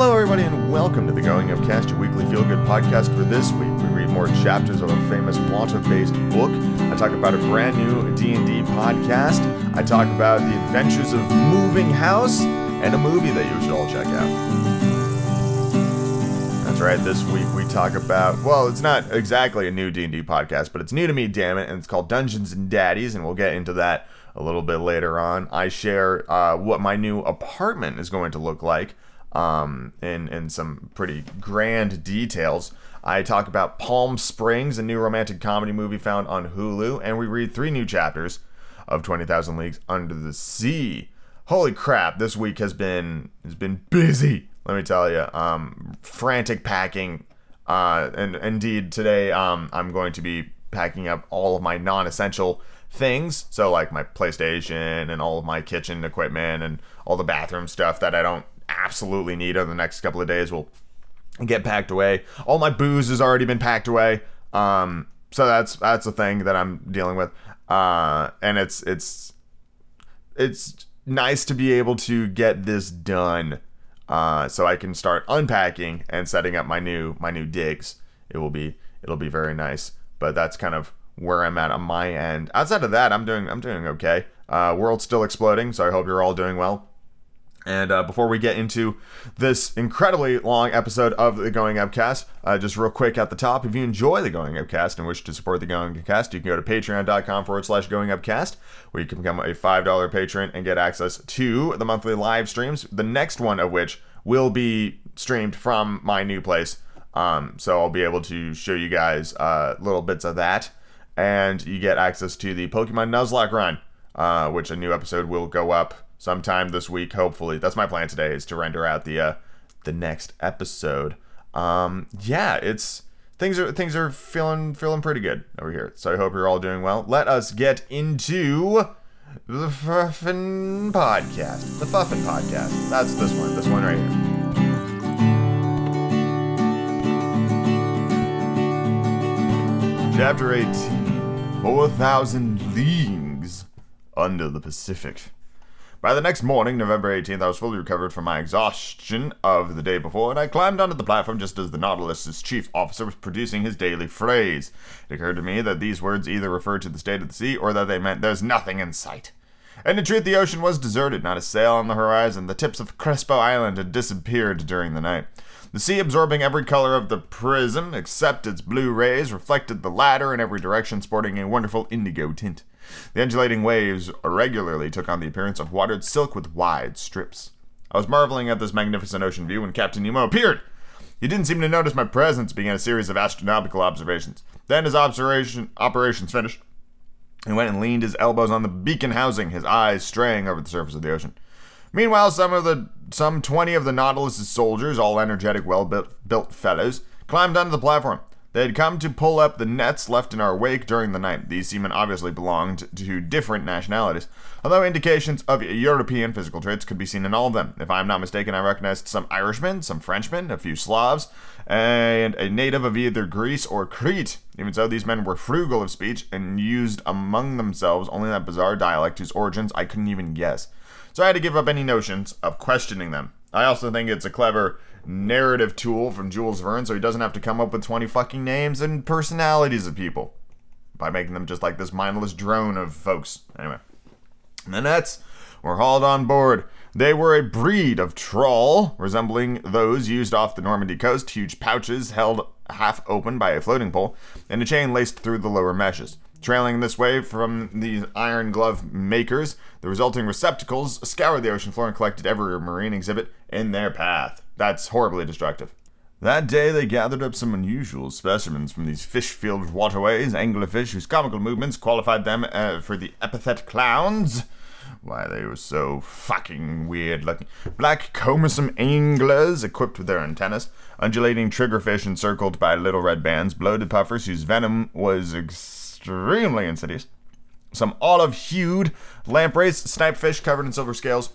Hello, everybody, and welcome to the Going Upcast, your weekly feel-good podcast. For this week, we read more chapters of a famous Wanta-based book. I talk about a brand new D&D podcast. I talk about the adventures of moving house and a movie that you should all check out. That's right. This week we talk about well, it's not exactly a new D&D podcast, but it's new to me, damn it, and it's called Dungeons and Daddies, and we'll get into that a little bit later on. I share uh, what my new apartment is going to look like um, in, in some pretty grand details. I talk about Palm Springs, a new romantic comedy movie found on Hulu, and we read three new chapters of 20,000 Leagues Under the Sea. Holy crap, this week has been has been busy, let me tell you. Um, frantic packing. Uh, and indeed, today um, I'm going to be packing up all of my non essential things. So, like my PlayStation and all of my kitchen equipment and all the bathroom stuff that I don't absolutely need over the next couple of days will get packed away. All my booze has already been packed away. Um, so that's that's a thing that I'm dealing with. Uh, and it's it's it's nice to be able to get this done. Uh, so I can start unpacking and setting up my new my new digs. It will be it'll be very nice. But that's kind of where I'm at on my end. Outside of that, I'm doing I'm doing okay. Uh, world's still exploding, so I hope you're all doing well. And uh, before we get into this incredibly long episode of the Going Upcast, uh, just real quick at the top, if you enjoy the Going Upcast and wish to support the Going Upcast, you can go to patreon.com forward slash Going Upcast, where you can become a $5 patron and get access to the monthly live streams, the next one of which will be streamed from my new place. Um, so I'll be able to show you guys uh, little bits of that. And you get access to the Pokemon Nuzlocke run, uh, which a new episode will go up sometime this week, hopefully. That's my plan today is to render out the uh, the next episode. Um, yeah, it's things are things are feeling feeling pretty good over here. So I hope you're all doing well. Let us get into the Fuffin Podcast. The Fuffin Podcast. That's this one. This one right here. Chapter 18 4,000 Leagues Under the Pacific. By the next morning, November 18th, I was fully recovered from my exhaustion of the day before, and I climbed onto the platform just as the Nautilus's chief officer was producing his daily phrase. It occurred to me that these words either referred to the state of the sea or that they meant there's nothing in sight. And in truth, the ocean was deserted, not a sail on the horizon. The tips of Crespo Island had disappeared during the night. The sea, absorbing every color of the prism except its blue rays, reflected the latter in every direction, sporting a wonderful indigo tint. The undulating waves regularly took on the appearance of watered silk with wide strips. I was marveling at this magnificent ocean view when Captain Nemo appeared. He didn't seem to notice my presence, began a series of astronomical observations. Then, his observation operations finished, he went and leaned his elbows on the beacon housing, his eyes straying over the surface of the ocean. Meanwhile, some of the some twenty of the Nautilus's soldiers, all energetic, well-built fellows, climbed onto the platform. They had come to pull up the nets left in our wake during the night. These seamen obviously belonged to different nationalities, although indications of European physical traits could be seen in all of them. If I am not mistaken, I recognized some Irishmen, some Frenchmen, a few Slavs, and a native of either Greece or Crete. Even so, these men were frugal of speech and used among themselves only that bizarre dialect whose origins I couldn't even guess. So I had to give up any notions of questioning them. I also think it's a clever narrative tool from Jules Verne so he doesn't have to come up with 20 fucking names and personalities of people by making them just like this mindless drone of folks. Anyway, the nets were hauled on board. They were a breed of trawl, resembling those used off the Normandy coast, huge pouches held half open by a floating pole, and a chain laced through the lower meshes. Trailing this way from the iron glove makers, the resulting receptacles scoured the ocean floor and collected every marine exhibit in their path. That's horribly destructive. That day they gathered up some unusual specimens from these fish-filled waterways, anglerfish whose comical movements qualified them uh, for the epithet clowns. Why, they were so fucking weird looking. Black combersome anglers equipped with their antennas, undulating triggerfish encircled by little red bands, bloated puffers whose venom was extremely insidious, some olive hued lampreys, snipefish covered in silver scales,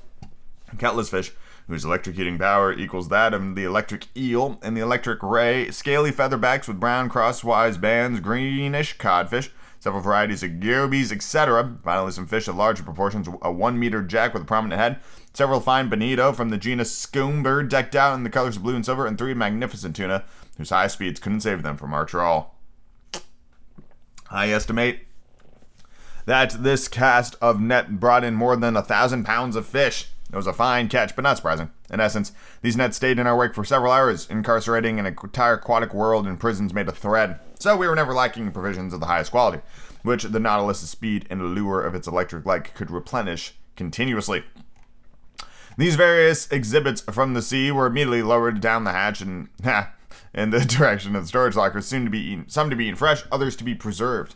countless fish whose electrocuting power equals that of the electric eel, and the electric ray, scaly featherbacks with brown crosswise bands, greenish codfish, several varieties of gobies, etc. Finally, some fish of larger proportions, a one meter jack with a prominent head, several fine bonito from the genus Scomber decked out in the colors of blue and silver, and three magnificent tuna whose high speeds couldn't save them from our trawl. I estimate that this cast of net brought in more than a thousand pounds of fish. It was a fine catch, but not surprising. In essence, these nets stayed in our wake for several hours, incarcerating an entire aquatic world in prisons made of thread. So we were never lacking provisions of the highest quality, which the Nautilus's speed and allure of its electric light could replenish continuously. These various exhibits from the sea were immediately lowered down the hatch and in the direction of the storage lockers, soon to be eaten, some to be eaten fresh, others to be preserved.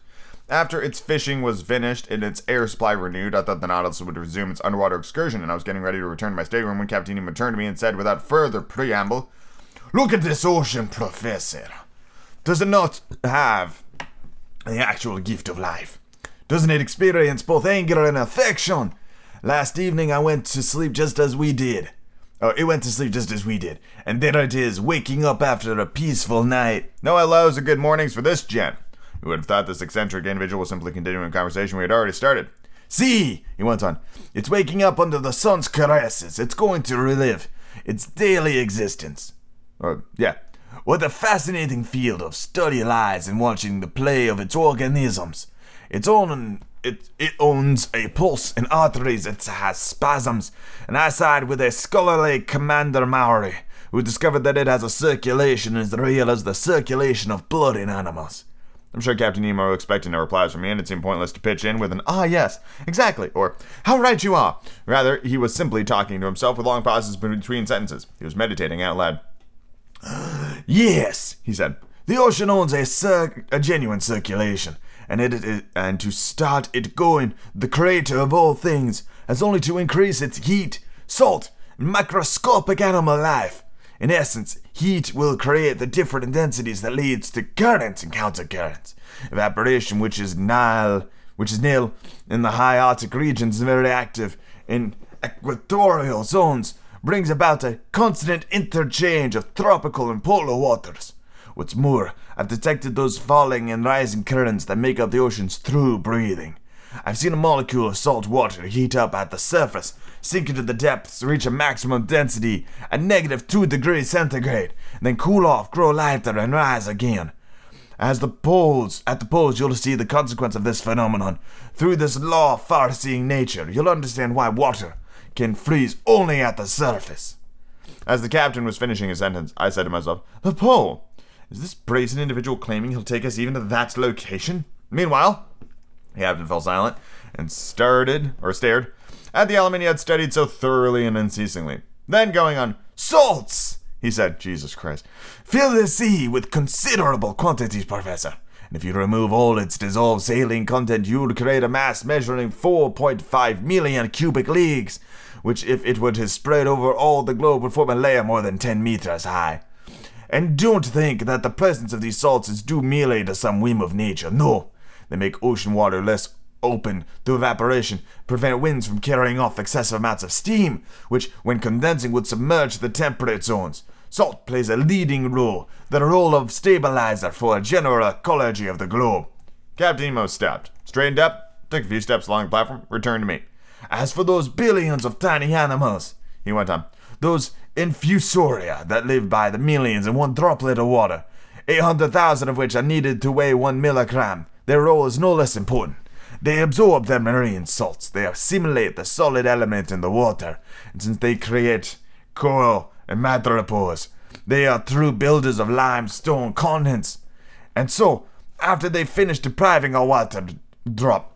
After its fishing was finished and its air supply renewed, I thought the Nautilus would resume its underwater excursion, and I was getting ready to return to my stateroom when Captain Nemo turned to me and said, without further preamble, Look at this ocean, Professor. Does it not have the actual gift of life? Doesn't it experience both anger and affection? Last evening I went to sleep just as we did. Oh, it went to sleep just as we did. And there it is, waking up after a peaceful night. No hellos or good mornings for this gent. Who would have thought this eccentric individual was simply continuing a conversation we had already started? See, he went on, it's waking up under the sun's caresses. It's going to relive its daily existence. Oh, yeah. What a fascinating field of study lies in watching the play of its organisms. Its own it, it owns a pulse and arteries, it has spasms, and I side with a scholarly Commander Maury, who discovered that it has a circulation as real as the circulation of blood in animals. I'm sure Captain Nemo expected no replies from me, and it seemed pointless to pitch in with an, ah, yes, exactly, or, how right you are. Rather, he was simply talking to himself with long pauses between sentences. He was meditating out loud. yes, he said. The ocean owns a, cir- a genuine circulation, and, it, it, and to start it going, the creator of all things has only to increase its heat, salt, and microscopic animal life. In essence, heat will create the different densities that leads to currents and countercurrents. Evaporation, which is nil, which is nil in the high Arctic regions, is very active in equatorial zones, brings about a constant interchange of tropical and polar waters. What's more, I've detected those falling and rising currents that make up the oceans through breathing. I've seen a molecule of salt water heat up at the surface sink into the depths, reach a maximum density at negative 2 degrees centigrade, then cool off, grow lighter, and rise again. As the poles, at the poles, you'll see the consequence of this phenomenon. Through this law of far-seeing nature, you'll understand why water can freeze only at the surface. As the captain was finishing his sentence, I said to myself, The pole? Is this brazen individual claiming he'll take us even to that location? Meanwhile, the captain fell silent and started, or stared, at the element he had studied so thoroughly and unceasingly. Then going on, salts, he said, Jesus Christ. Fill the sea with considerable quantities, Professor. And if you remove all its dissolved saline content, you'd create a mass measuring 4.5 million cubic leagues, which, if it were to spread over all the globe, would form a layer more than 10 meters high. And don't think that the presence of these salts is due merely to some whim of nature. No, they make ocean water less open to evaporation, prevent winds from carrying off excessive amounts of steam, which, when condensing, would submerge the temperate zones. Salt plays a leading role, the role of stabilizer for a general ecology of the globe. Captain Nemo stopped, straightened up, took a few steps along the platform, returned to me. As for those billions of tiny animals, he went on, those infusoria that live by the millions in one droplet of water, 800,000 of which are needed to weigh one milligram, their role is no less important. They absorb the marine salts, they assimilate the solid element in the water, and since they create coral and madrepores, they are true builders of limestone continents. And so, after they finish depriving our water drop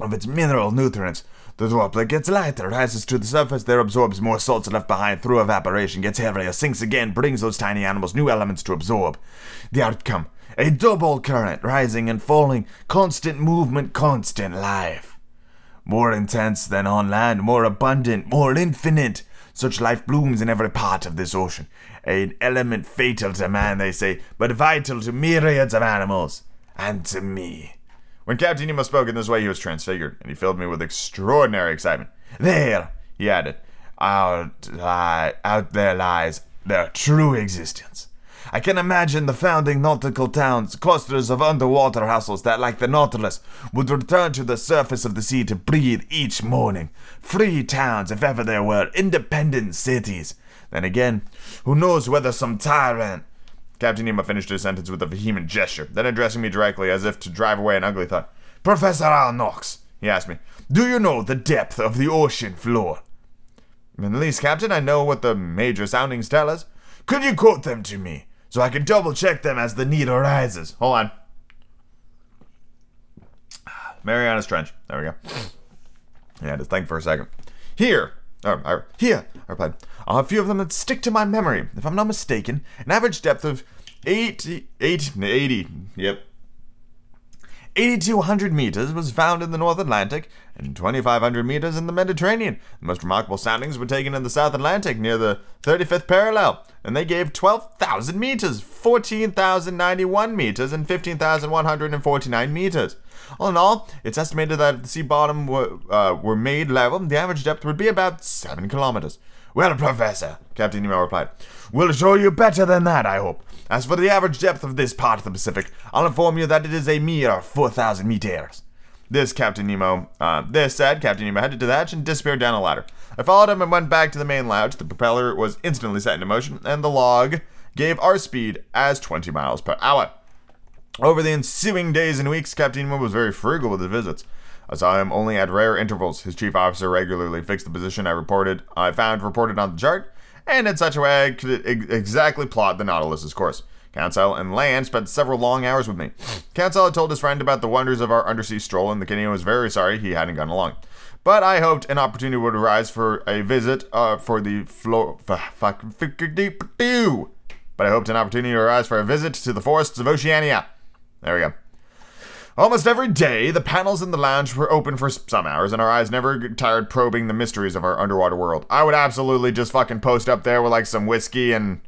of its mineral nutrients, the droplet gets lighter, rises to the surface, there absorbs more salts left behind through evaporation, gets heavier, sinks again, brings those tiny animals new elements to absorb. The outcome a double current rising and falling, constant movement, constant life. More intense than on land, more abundant, more infinite. Such life blooms in every part of this ocean. An element fatal to man, they say, but vital to myriads of animals. And to me. When Captain Nemo spoke in this way, he was transfigured, and he filled me with extraordinary excitement. There, he added, out, li- out there lies their true existence. I can imagine the founding nautical towns, clusters of underwater hustles that, like the Nautilus, would return to the surface of the sea to breathe each morning. Free towns, if ever there were, independent cities. Then again, who knows whether some tyrant. Captain Nemo finished his sentence with a vehement gesture, then addressing me directly as if to drive away an ugly thought. Professor Aronnax, he asked me, do you know the depth of the ocean floor? At least, Captain, I know what the major soundings tell us. Could you quote them to me, so I can double check them as the need arises? Hold on. Marianas Trench. There we go. Yeah, to think for a second. Here, oh, I, here, I replied. A few of them that stick to my memory. If I'm not mistaken, an average depth of 80, 80, 80 yep, 8,200 meters was found in the North Atlantic and 2,500 meters in the Mediterranean. The most remarkable soundings were taken in the South Atlantic near the 35th parallel, and they gave 12,000 meters, 14,091 meters, and 15,149 meters. All in all, it's estimated that if the sea bottom were, uh, were made level, the average depth would be about 7 kilometers. Well, Professor, Captain Nemo replied, we'll show you better than that, I hope. As for the average depth of this part of the Pacific, I'll inform you that it is a mere 4,000 meters. This Captain Nemo, uh, this said, Captain Nemo headed to the hatch and disappeared down a ladder. I followed him and went back to the main lounge. The propeller was instantly set into motion, and the log gave our speed as 20 miles per hour. Over the ensuing days and weeks, Captain Nemo was very frugal with his visits. I saw him only at rare intervals. His chief officer regularly fixed the position I reported I found reported on the chart, and in such a way I could exactly plot the Nautilus's course. Conseil and Land spent several long hours with me. Conseil had told his friend about the wonders of our undersea stroll, and the Canadian was very sorry he hadn't gone along. But I hoped an opportunity would arise for a visit uh, for the floor. But I hoped an opportunity would arise for a visit to the forests of Oceania. There we go. Almost every day, the panels in the lounge were open for some hours, and our eyes never tired probing the mysteries of our underwater world. I would absolutely just fucking post up there with like some whiskey and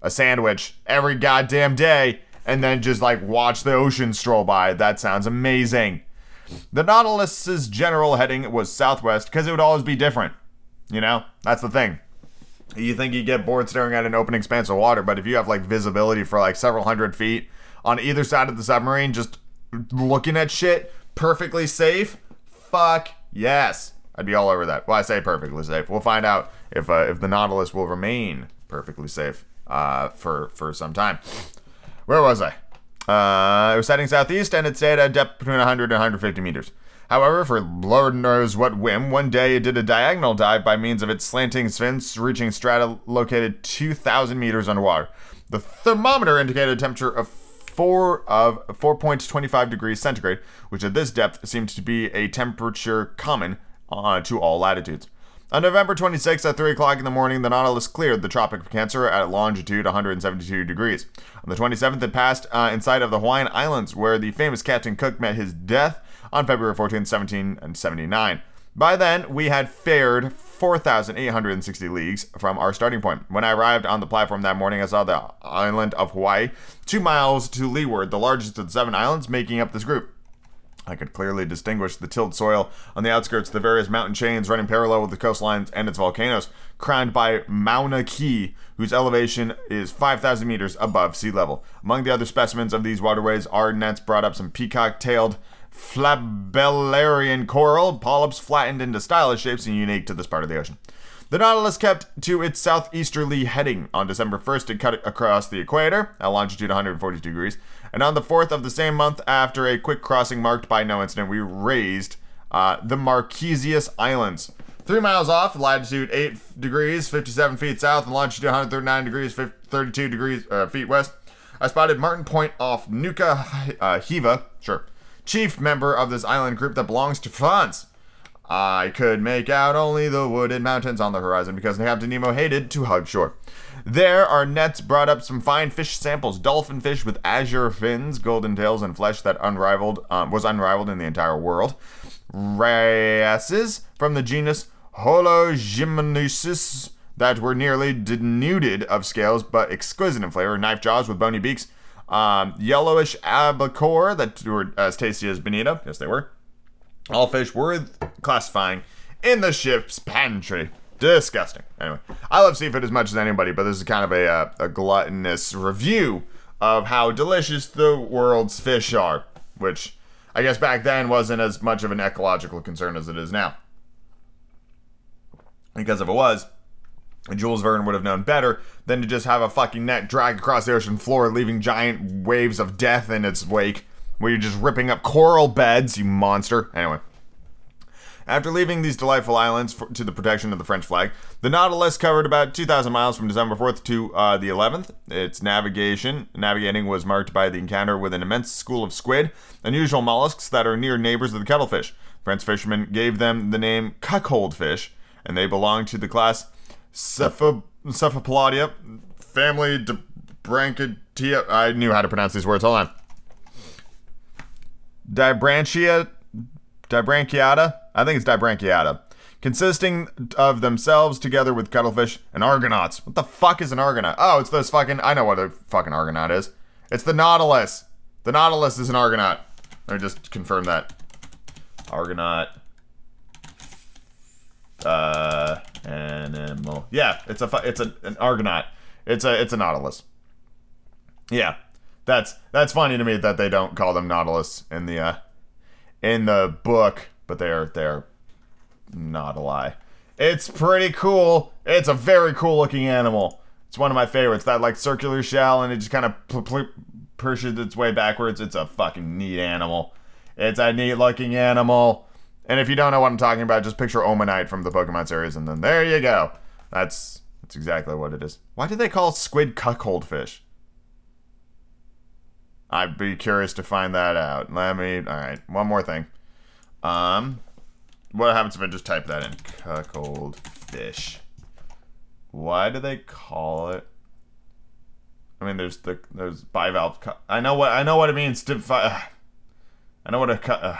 a sandwich every goddamn day, and then just like watch the ocean stroll by. That sounds amazing. The Nautilus's general heading was southwest because it would always be different. You know, that's the thing. You think you get bored staring at an open expanse of water, but if you have like visibility for like several hundred feet on either side of the submarine, just looking at shit perfectly safe, fuck yes. I'd be all over that. Well, I say perfectly safe. We'll find out if uh, if the Nautilus will remain perfectly safe uh, for for some time. Where was I? Uh, it was heading southeast and it stayed at a depth between 100 and 150 meters. However, for Lord knows what whim, one day it did a diagonal dive by means of its slanting fins, reaching strata located 2,000 meters underwater. The thermometer indicated a temperature of four of 4.25 degrees centigrade, which at this depth seemed to be a temperature common uh, to all latitudes. On November 26th at 3 o'clock in the morning, the Nautilus cleared the Tropic of Cancer at longitude 172 degrees. On the 27th, it passed uh, of the Hawaiian Islands, where the famous Captain Cook met his death on February 14, 1779. By then, we had fared 4,860 leagues from our starting point. When I arrived on the platform that morning, I saw the island of Hawaii, two miles to leeward, the largest of the seven islands making up this group. I could clearly distinguish the tilled soil on the outskirts, the various mountain chains running parallel with the coastlines and its volcanoes, crowned by Mauna Kea, whose elevation is 5,000 meters above sea level. Among the other specimens of these waterways, our nets brought up some peacock tailed flabellarian coral, polyps flattened into stylish shapes and unique to this part of the ocean. The Nautilus kept to its southeasterly heading. On December 1st, it cut across the equator at longitude 142 degrees. And on the 4th of the same month, after a quick crossing marked by no incident, we raised uh, the Marquesas Islands. Three miles off, latitude 8 degrees, 57 feet south, and longitude 139 degrees, 32 degrees uh, feet west. I spotted Martin Point off Nuku uh, Hiva, sure, chief member of this island group that belongs to France. I could make out only the wooded mountains on the horizon because Captain Nemo hated to hug shore. There, our nets brought up some fine fish samples: dolphin fish with azure fins, golden tails, and flesh that unrivaled um, was unrivaled in the entire world. Wrasses from the genus Hologymnosus that were nearly denuded of scales but exquisite in flavor, knife jaws with bony beaks. Um, yellowish albacore that were as tasty as bonita. Yes, they were. All fish worth classifying in the ship's pantry. Disgusting. Anyway, I love seafood as much as anybody, but this is kind of a, uh, a gluttonous review of how delicious the world's fish are, which I guess back then wasn't as much of an ecological concern as it is now. Because if it was, Jules Verne would have known better than to just have a fucking net drag across the ocean floor, leaving giant waves of death in its wake, where you're just ripping up coral beds, you monster. Anyway. After leaving these delightful islands for, to the protection of the French flag, the Nautilus covered about 2,000 miles from December 4th to uh, the 11th. Its navigation navigating was marked by the encounter with an immense school of squid, unusual mollusks that are near neighbors of the cuttlefish. French fishermen gave them the name cuckold fish, and they belong to the class Cephalopodidae, family Dibranchiatia. I knew how to pronounce these words. Hold on. Dibranchia, Dibranchiata. I think it's Dibranchiata. Consisting of themselves together with cuttlefish and argonauts. What the fuck is an argonaut? Oh, it's this fucking. I know what a fucking argonaut is. It's the Nautilus. The Nautilus is an argonaut. Let me just confirm that. Argonaut. Uh, animal. Yeah, it's a it's an argonaut. It's a it's a nautilus. Yeah, that's that's funny to me that they don't call them nautilus in the uh, in the book, but they're they're not a lie. It's pretty cool. It's a very cool looking animal. It's one of my favorites. That like circular shell, and it just kind of pl- pl- pushes its way backwards. It's a fucking neat animal. It's a neat looking animal. And if you don't know what I'm talking about, just picture Omanyte from the Pokemon series, and then there you go. That's that's exactly what it is. Why do they call squid cuckold fish? I'd be curious to find that out. Let me. All right, one more thing. Um, what happens if I just type that in? Cuckold fish. Why do they call it? I mean, there's the there's bivalve. Cu- I know what I know what it means to. Fi- I know what a. Cu- uh,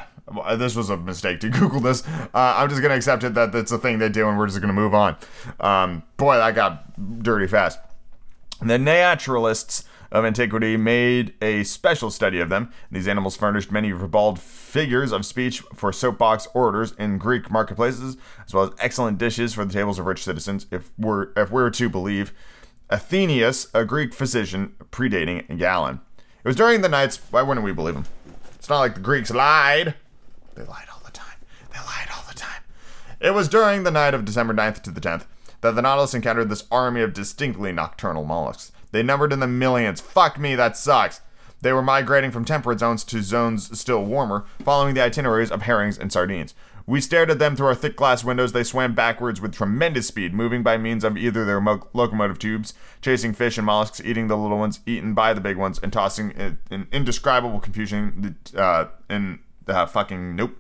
this was a mistake to Google this. Uh, I'm just gonna accept it that that's a thing they do, and we're just gonna move on. Um, boy, that got dirty fast. The naturalists of antiquity made a special study of them. These animals furnished many ribald figures of speech for soapbox orators in Greek marketplaces, as well as excellent dishes for the tables of rich citizens. If we're if we're to believe Athenaeus, a Greek physician predating Galen. It was during the nights. Why wouldn't we believe him? It's not like the Greeks lied. They lied all the time. They lied all the time. It was during the night of December 9th to the 10th that the Nautilus encountered this army of distinctly nocturnal mollusks. They numbered in the millions. Fuck me, that sucks. They were migrating from temperate zones to zones still warmer, following the itineraries of herrings and sardines. We stared at them through our thick glass windows. They swam backwards with tremendous speed, moving by means of either their mo- locomotive tubes, chasing fish and mollusks, eating the little ones, eaten by the big ones, and tossing in, in indescribable confusion uh, in uh, fucking nope.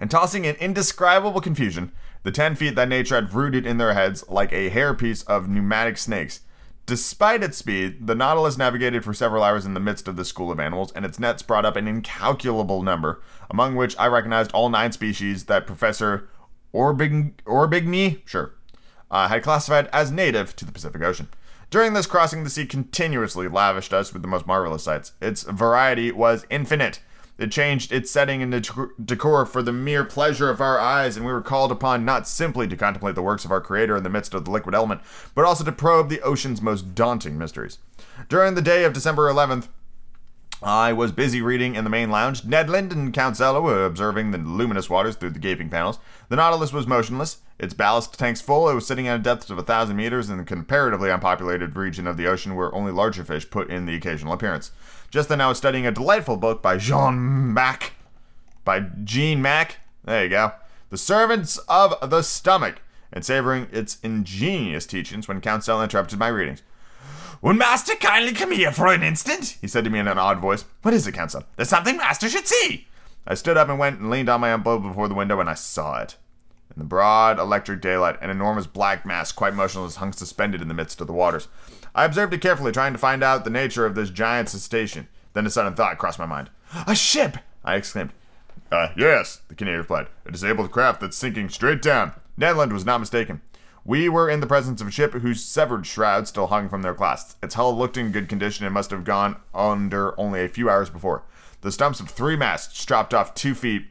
And tossing in indescribable confusion the 10 feet that nature had rooted in their heads like a hairpiece of pneumatic snakes. Despite its speed, the Nautilus navigated for several hours in the midst of this school of animals, and its nets brought up an incalculable number, among which I recognized all nine species that Professor Orbig- Orbigny, sure, uh, had classified as native to the Pacific Ocean. During this crossing, the sea continuously lavished us with the most marvelous sights. Its variety was infinite. It changed its setting and decor for the mere pleasure of our eyes, and we were called upon not simply to contemplate the works of our Creator in the midst of the liquid element, but also to probe the ocean's most daunting mysteries. During the day of December 11th, I was busy reading in the main lounge. Ned Land and Count Zella were observing the luminous waters through the gaping panels. The Nautilus was motionless, its ballast tanks full. It was sitting at a depth of a thousand meters in the comparatively unpopulated region of the ocean where only larger fish put in the occasional appearance. Just then, I was studying a delightful book by Jean Mack, by Jean Mack. There you go. The Servants of the Stomach, and savoring its ingenious teachings when Count Zella interrupted my readings. Would Master kindly come here for an instant? He said to me in an odd voice. What is it, Count? There's something Master should see. I stood up and went and leaned on my elbow before the window, and I saw it. In the broad electric daylight, an enormous black mass, quite motionless, hung suspended in the midst of the waters. I observed it carefully, trying to find out the nature of this giant cetacean. Then a sudden thought crossed my mind. A ship! I exclaimed. Uh, yes, the Canadian replied. A disabled craft that's sinking straight down. Ned was not mistaken. We were in the presence of a ship whose severed shrouds still hung from their clasts. Its hull looked in good condition and must have gone under only a few hours before. The stumps of three masts, stropped off two feet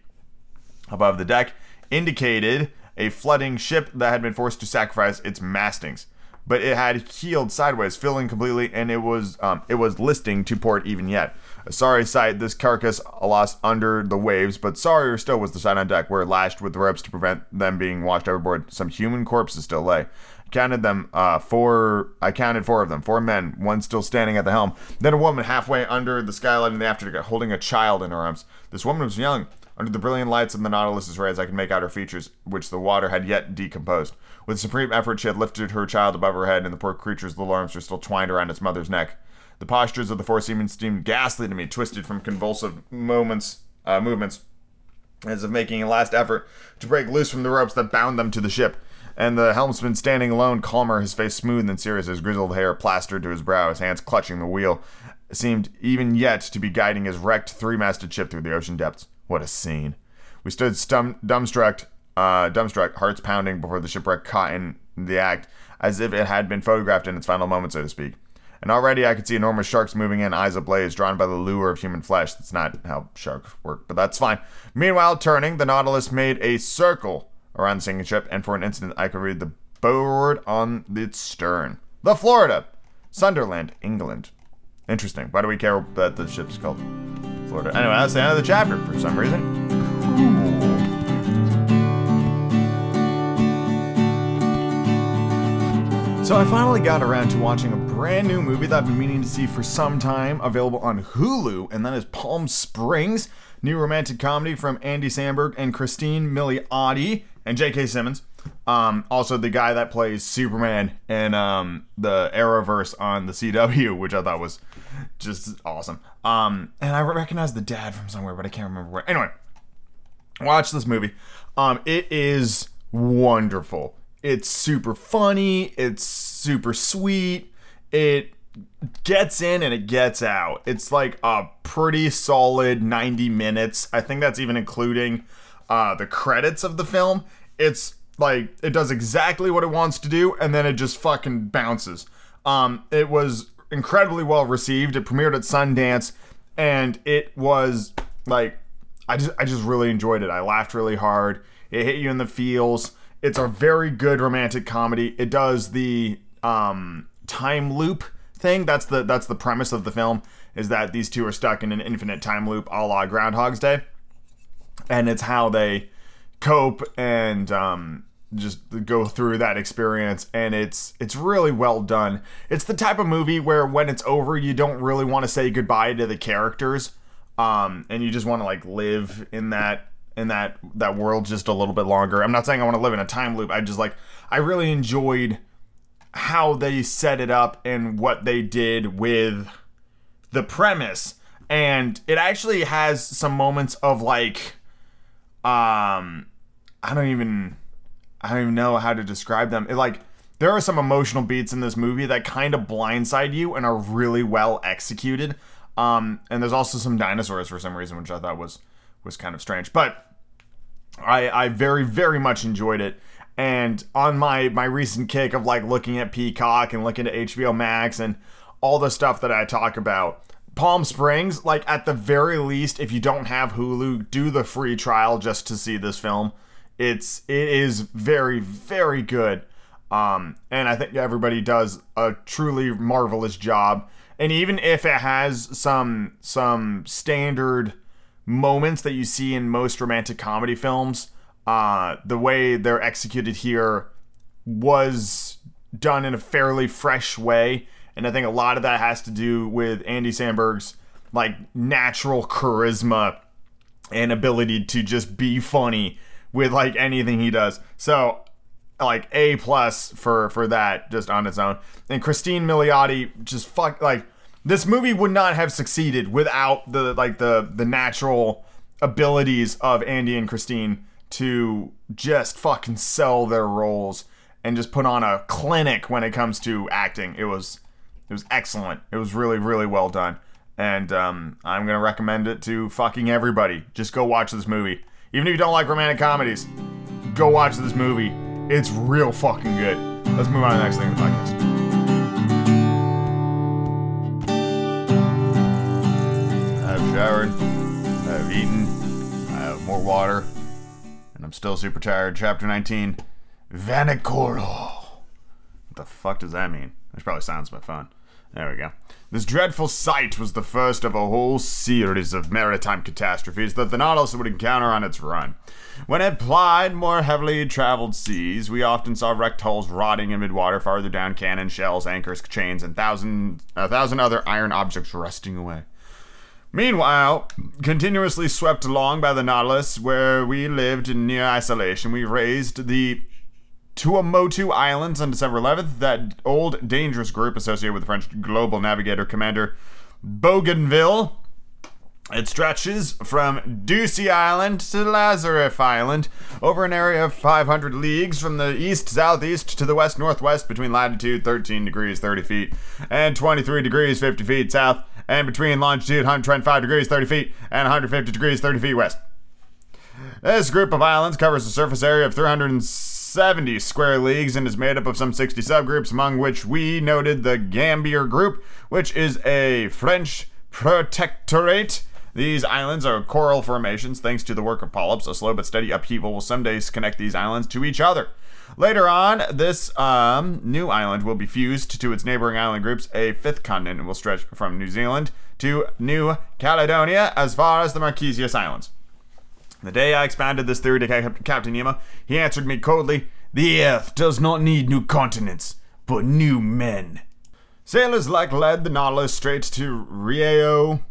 above the deck, indicated a flooding ship that had been forced to sacrifice its mastings. But it had keeled sideways, filling completely, and it was um, it was listing to port even yet. A sorry sight, this carcass lost under the waves, but sorrier still was the sight on deck, where lashed with ropes to prevent them being washed overboard, some human corpses still lay. Counted them uh, four. I counted four of them. Four men, one still standing at the helm. Then a woman halfway under the skylight in the afterdeck, holding a child in her arms. This woman was young. Under the brilliant lights of the Nautilus's rays, I could make out her features, which the water had yet decomposed. With supreme effort, she had lifted her child above her head, and the poor creature's little arms were still twined around its mother's neck. The postures of the four seamen seemed ghastly to me, twisted from convulsive moments, uh, movements, as if making a last effort to break loose from the ropes that bound them to the ship. And the helmsman standing alone, calmer, his face smooth and serious, his grizzled hair plastered to his brow, his hands clutching the wheel, seemed even yet to be guiding his wrecked three-masted ship through the ocean depths. What a scene! We stood stum- dumbstruck, uh, dumbstruck, hearts pounding before the shipwreck caught in the act, as if it had been photographed in its final moment, so to speak. And already I could see enormous sharks moving in, eyes ablaze, drawn by the lure of human flesh. That's not how sharks work, but that's fine. Meanwhile, turning, the Nautilus made a circle around the sinking ship, and for an instant I could read the board on its stern. The Florida, Sunderland, England. Interesting. Why do we care that the ship's called Florida? Anyway, that's the end of the chapter for some reason. So I finally got around to watching a brand new movie that I've been meaning to see for some time, available on Hulu, and that is Palm Springs, new romantic comedy from Andy Samberg and Christine Milioti and J.K. Simmons. Um, also the guy that plays Superman in um, the Arrowverse on the CW, which I thought was just awesome. Um, and I recognize the dad from somewhere, but I can't remember where. Anyway, watch this movie. Um, it is wonderful. It's super funny. It's super sweet. It gets in and it gets out. It's like a pretty solid 90 minutes. I think that's even including uh, the credits of the film. It's like it does exactly what it wants to do and then it just fucking bounces. Um, it was incredibly well received. It premiered at Sundance and it was like I just I just really enjoyed it. I laughed really hard. It hit you in the feels. It's a very good romantic comedy. It does the um, time loop thing. That's the that's the premise of the film is that these two are stuck in an infinite time loop, a la Groundhog's Day, and it's how they cope and um, just go through that experience. And it's it's really well done. It's the type of movie where when it's over, you don't really want to say goodbye to the characters, um, and you just want to like live in that in that that world just a little bit longer. I'm not saying I want to live in a time loop. I just like I really enjoyed how they set it up and what they did with the premise. And it actually has some moments of like um I don't even I don't even know how to describe them. It like there are some emotional beats in this movie that kind of blindside you and are really well executed. Um, and there's also some dinosaurs for some reason, which I thought was was kind of strange. But I I very very much enjoyed it. And on my my recent kick of like looking at Peacock and looking at HBO Max and all the stuff that I talk about, Palm Springs, like at the very least, if you don't have Hulu, do the free trial just to see this film. It's it is very very good, um, and I think everybody does a truly marvelous job. And even if it has some some standard moments that you see in most romantic comedy films, uh, the way they're executed here was done in a fairly fresh way. And I think a lot of that has to do with Andy Samberg's like natural charisma and ability to just be funny with like anything he does. So like A plus for for that just on its own. And Christine Milioti just fuck like this movie would not have succeeded without the like the the natural abilities of Andy and Christine to just fucking sell their roles and just put on a clinic when it comes to acting. It was it was excellent. It was really really well done. And um, I'm gonna recommend it to fucking everybody. Just go watch this movie. Even if you don't like romantic comedies, go watch this movie. It's real fucking good. Let's move on to the next thing in the podcast. Showered, I've eaten, I have more water, and I'm still super tired. Chapter 19 Vanikoro. What the fuck does that mean? That probably sounds my phone. There we go. This dreadful sight was the first of a whole series of maritime catastrophes that the Nautilus would encounter on its run. When it plied more heavily traveled seas, we often saw wrecked hulls rotting in midwater farther down, cannon, shells, anchors, chains, and thousand, a thousand other iron objects rusting away. Meanwhile, continuously swept along by the Nautilus, where we lived in near isolation, we raised the Tuamotu Islands on December 11th. That old dangerous group associated with the French global navigator commander Bougainville. It stretches from Ducie Island to Lazaref Island over an area of 500 leagues from the east southeast to the west northwest between latitude 13 degrees 30 feet and 23 degrees 50 feet south and between longitude 125 degrees 30 feet and 150 degrees 30 feet west. This group of islands covers a surface area of 370 square leagues and is made up of some 60 subgroups, among which we noted the Gambier group, which is a French protectorate. These islands are coral formations thanks to the work of polyps. A slow but steady upheaval will someday connect these islands to each other. Later on, this um, new island will be fused to its neighboring island groups. A fifth continent will stretch from New Zealand to New Caledonia as far as the Marquesas Islands. The day I expounded this theory to Cap- Captain Nemo, he answered me coldly The Earth does not need new continents, but new men. Sailors like led the Nautilus straight to Rio.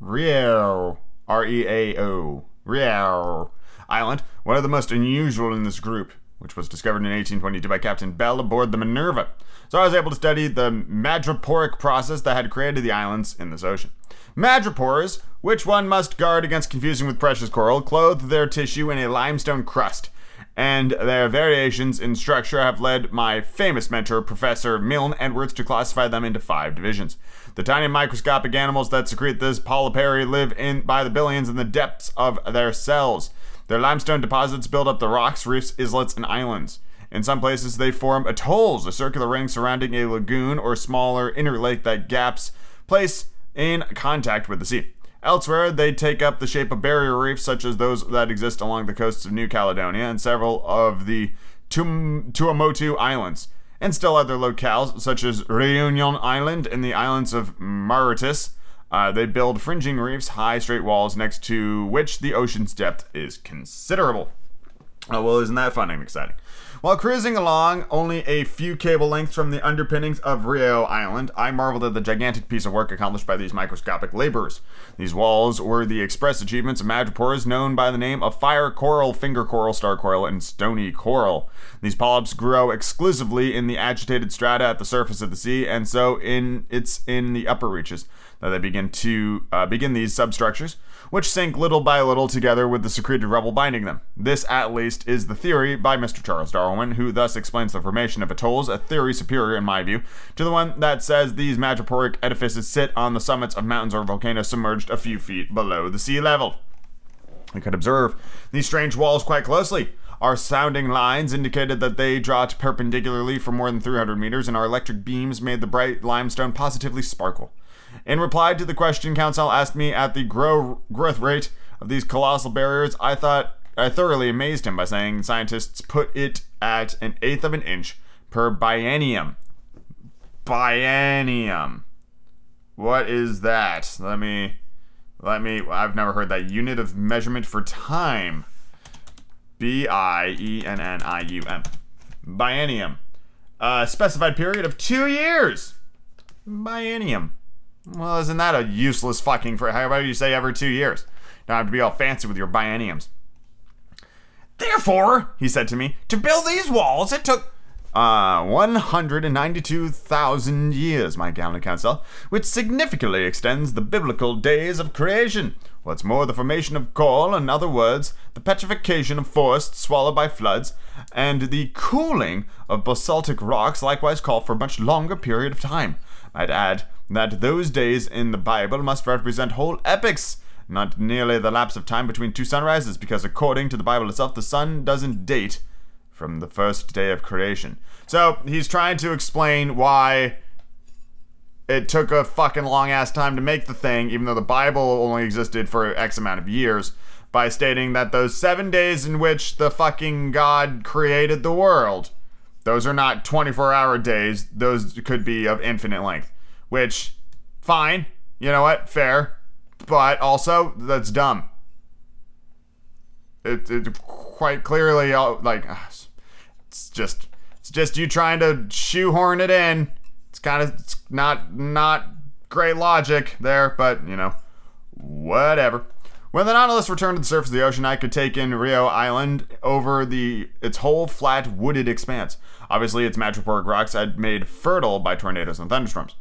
Rio. R E A O. Rio. Island, one of the most unusual in this group, which was discovered in 1822 by Captain Bell aboard the Minerva. So I was able to study the madreporic process that had created the islands in this ocean. Madrepores, which one must guard against confusing with precious coral, clothe their tissue in a limestone crust, and their variations in structure have led my famous mentor, Professor Milne Edwards, to classify them into five divisions. The tiny microscopic animals that secrete this polypary live in by the billions in the depths of their cells. Their limestone deposits build up the rocks, reefs, islets, and islands. In some places, they form atolls, a circular ring surrounding a lagoon or smaller inner lake that gaps place in contact with the sea. Elsewhere, they take up the shape of barrier reefs, such as those that exist along the coasts of New Caledonia and several of the Tum- Tuamotu Islands, and still other locales, such as Reunion Island and the islands of Mauritius. Uh, they build fringing reefs, high straight walls next to which the ocean's depth is considerable. Oh, well, isn't that fun and exciting? While cruising along only a few cable lengths from the underpinnings of Rio Island, I marveled at the gigantic piece of work accomplished by these microscopic laborers. These walls were the express achievements of madrepores known by the name of fire coral, finger coral, star coral, and stony coral. These polyps grow exclusively in the agitated strata at the surface of the sea, and so in it's in the upper reaches that they begin to uh, begin these substructures, which sink little by little together with the secreted rubble binding them. This, at least, is the theory by Mr. Charles Darwin, who thus explains the formation of atolls, a theory superior, in my view, to the one that says these madreporic edifices sit on the summits of mountains or volcanoes submerged a few feet below the sea level. We could observe these strange walls quite closely. Our sounding lines indicated that they dropped perpendicularly for more than 300 meters, and our electric beams made the bright limestone positively sparkle. In reply to the question Conseil asked me at the grow, growth rate of these colossal barriers, I thought I thoroughly amazed him by saying scientists put it at an eighth of an inch per biennium. Biennium. What is that? Let me let me I've never heard that unit of measurement for time. B I E N N I U M. Biennium. A specified period of 2 years. Biennium. Well, isn't that a useless fucking phrase? How about you say every 2 years? Don't have to be all fancy with your bienniums. Therefore, he said to me, to build these walls, it took uh, 192,000 years, my gallant Conseil, which significantly extends the biblical days of creation. What's more, the formation of coal, in other words, the petrification of forests swallowed by floods, and the cooling of basaltic rocks likewise call for a much longer period of time. I'd add that those days in the Bible must represent whole epochs not nearly the lapse of time between two sunrises, because according to the Bible itself, the sun doesn't date from the first day of creation. So he's trying to explain why it took a fucking long ass time to make the thing, even though the Bible only existed for X amount of years, by stating that those seven days in which the fucking God created the world, those are not 24 hour days, those could be of infinite length. Which, fine, you know what, fair, but also, that's dumb. It, it quite clearly, uh, like, it's just, it's just you trying to shoehorn it in it's kind of it's not not great logic there, but you know, whatever. When the Nautilus returned to the surface of the ocean, I could take in Rio Island over the its whole flat wooded expanse. Obviously, its madreporic rocks had made fertile by tornadoes and thunderstorms.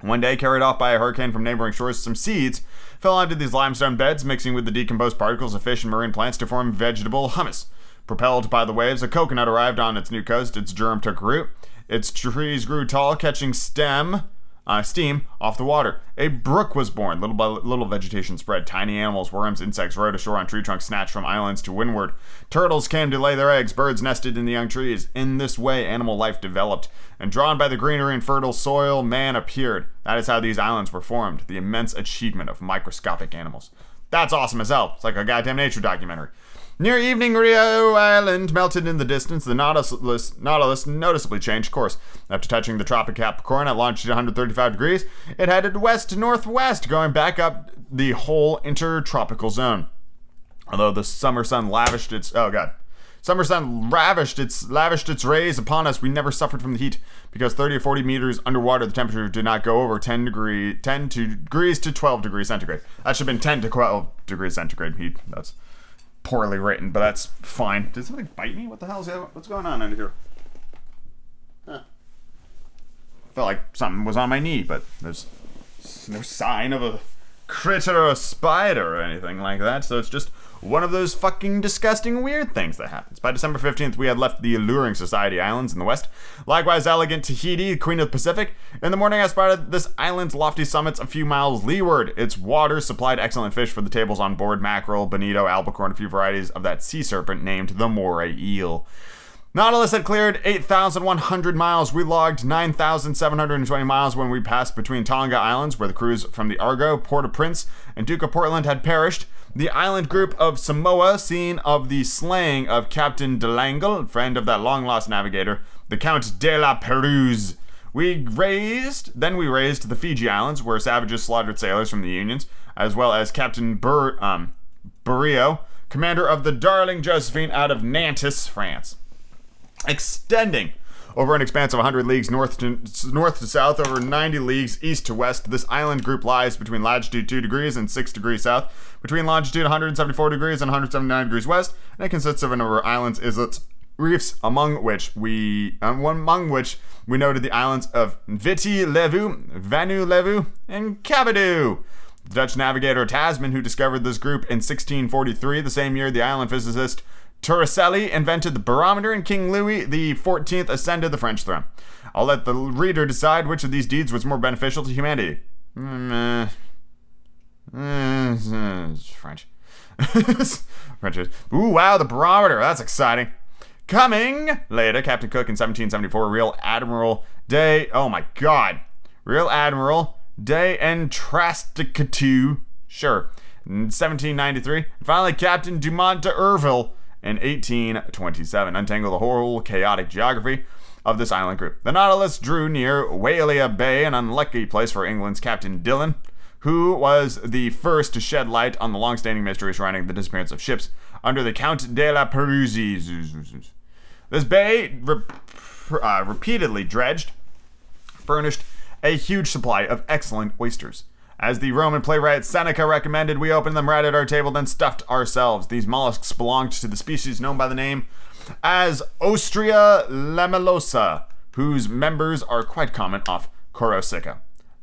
One day, carried off by a hurricane from neighboring shores, some seeds fell onto these limestone beds, mixing with the decomposed particles of fish and marine plants to form vegetable humus. Propelled by the waves, a coconut arrived on its new coast. Its germ took root, its trees grew tall, catching stem, uh, steam off the water. A brook was born. Little by little, vegetation spread. Tiny animals, worms, insects rode ashore on tree trunks snatched from islands to windward. Turtles came to lay their eggs. Birds nested in the young trees. In this way, animal life developed. And drawn by the greenery and fertile soil, man appeared. That is how these islands were formed. The immense achievement of microscopic animals. That's awesome as hell. It's like a goddamn nature documentary. Near evening, Rio Island melted in the distance. The Nautilus, Nautilus noticeably changed course. After touching the Tropic Capricorn at longitude 135 degrees, it headed west to northwest, going back up the whole intertropical zone. Although the summer sun lavished its oh god, summer sun ravished its lavished its rays upon us, we never suffered from the heat because 30 or 40 meters underwater, the temperature did not go over 10 degree 10 to degrees to 12 degrees centigrade. That should have been 10 to 12 degrees centigrade heat. That's poorly written, but that's fine. Did something bite me? What the hell is that? What's going on under here? Huh. Felt like something was on my knee, but there's no sign of a critter or a spider or anything like that, so it's just one of those fucking disgusting weird things that happens. By December 15th, we had left the alluring Society Islands in the west. Likewise, elegant Tahiti, Queen of the Pacific. In the morning, I spotted this island's lofty summits a few miles leeward. Its waters supplied excellent fish for the tables on board mackerel, bonito, albacore, and a few varieties of that sea serpent named the moray eel. Nautilus had cleared 8,100 miles. We logged 9,720 miles when we passed between Tonga Islands, where the crews from the Argo, Port-au-Prince, and Duke of Portland had perished. The island group of Samoa, scene of the slaying of Captain de Langle, friend of that long lost navigator, the Count de la Perouse. We raised, then we raised the Fiji Islands, where savages slaughtered sailors from the Unions, as well as Captain Bur, um, Burio, commander of the Darling Josephine out of Nantes, France. Extending over an expanse of 100 leagues north to, north to south, over 90 leagues east to west, this island group lies between latitude 2 degrees and 6 degrees south, between longitude 174 degrees and 179 degrees west, and it consists of a number of islands, islets, reefs, among which we um, among which we noted the islands of Viti Levu, Vanua Levu, and Kabadoo. The Dutch navigator Tasman, who discovered this group in 1643, the same year the island physicist Torricelli invented the barometer, and King Louis XIV ascended the French throne. I'll let the reader decide which of these deeds was more beneficial to humanity. Mm, uh, uh, French. French. Ooh, wow, the barometer. That's exciting. Coming later, Captain Cook in 1774, Real Admiral Day. Oh my God. Real Admiral Day Entrasticatu. Sure. In 1793. And finally, Captain Dumont de In 1827. Untangle the whole chaotic geography of this island group. The Nautilus drew near Wailea Bay, an unlucky place for England's Captain Dillon, who was the first to shed light on the long-standing mystery surrounding the disappearance of ships under the Count de la Perouse. This bay, uh, repeatedly dredged, furnished a huge supply of excellent oysters. As the Roman playwright Seneca recommended, we opened them right at our table, then stuffed ourselves. These mollusks belonged to the species known by the name as Ostrea lamellosa, whose members are quite common off Corsica.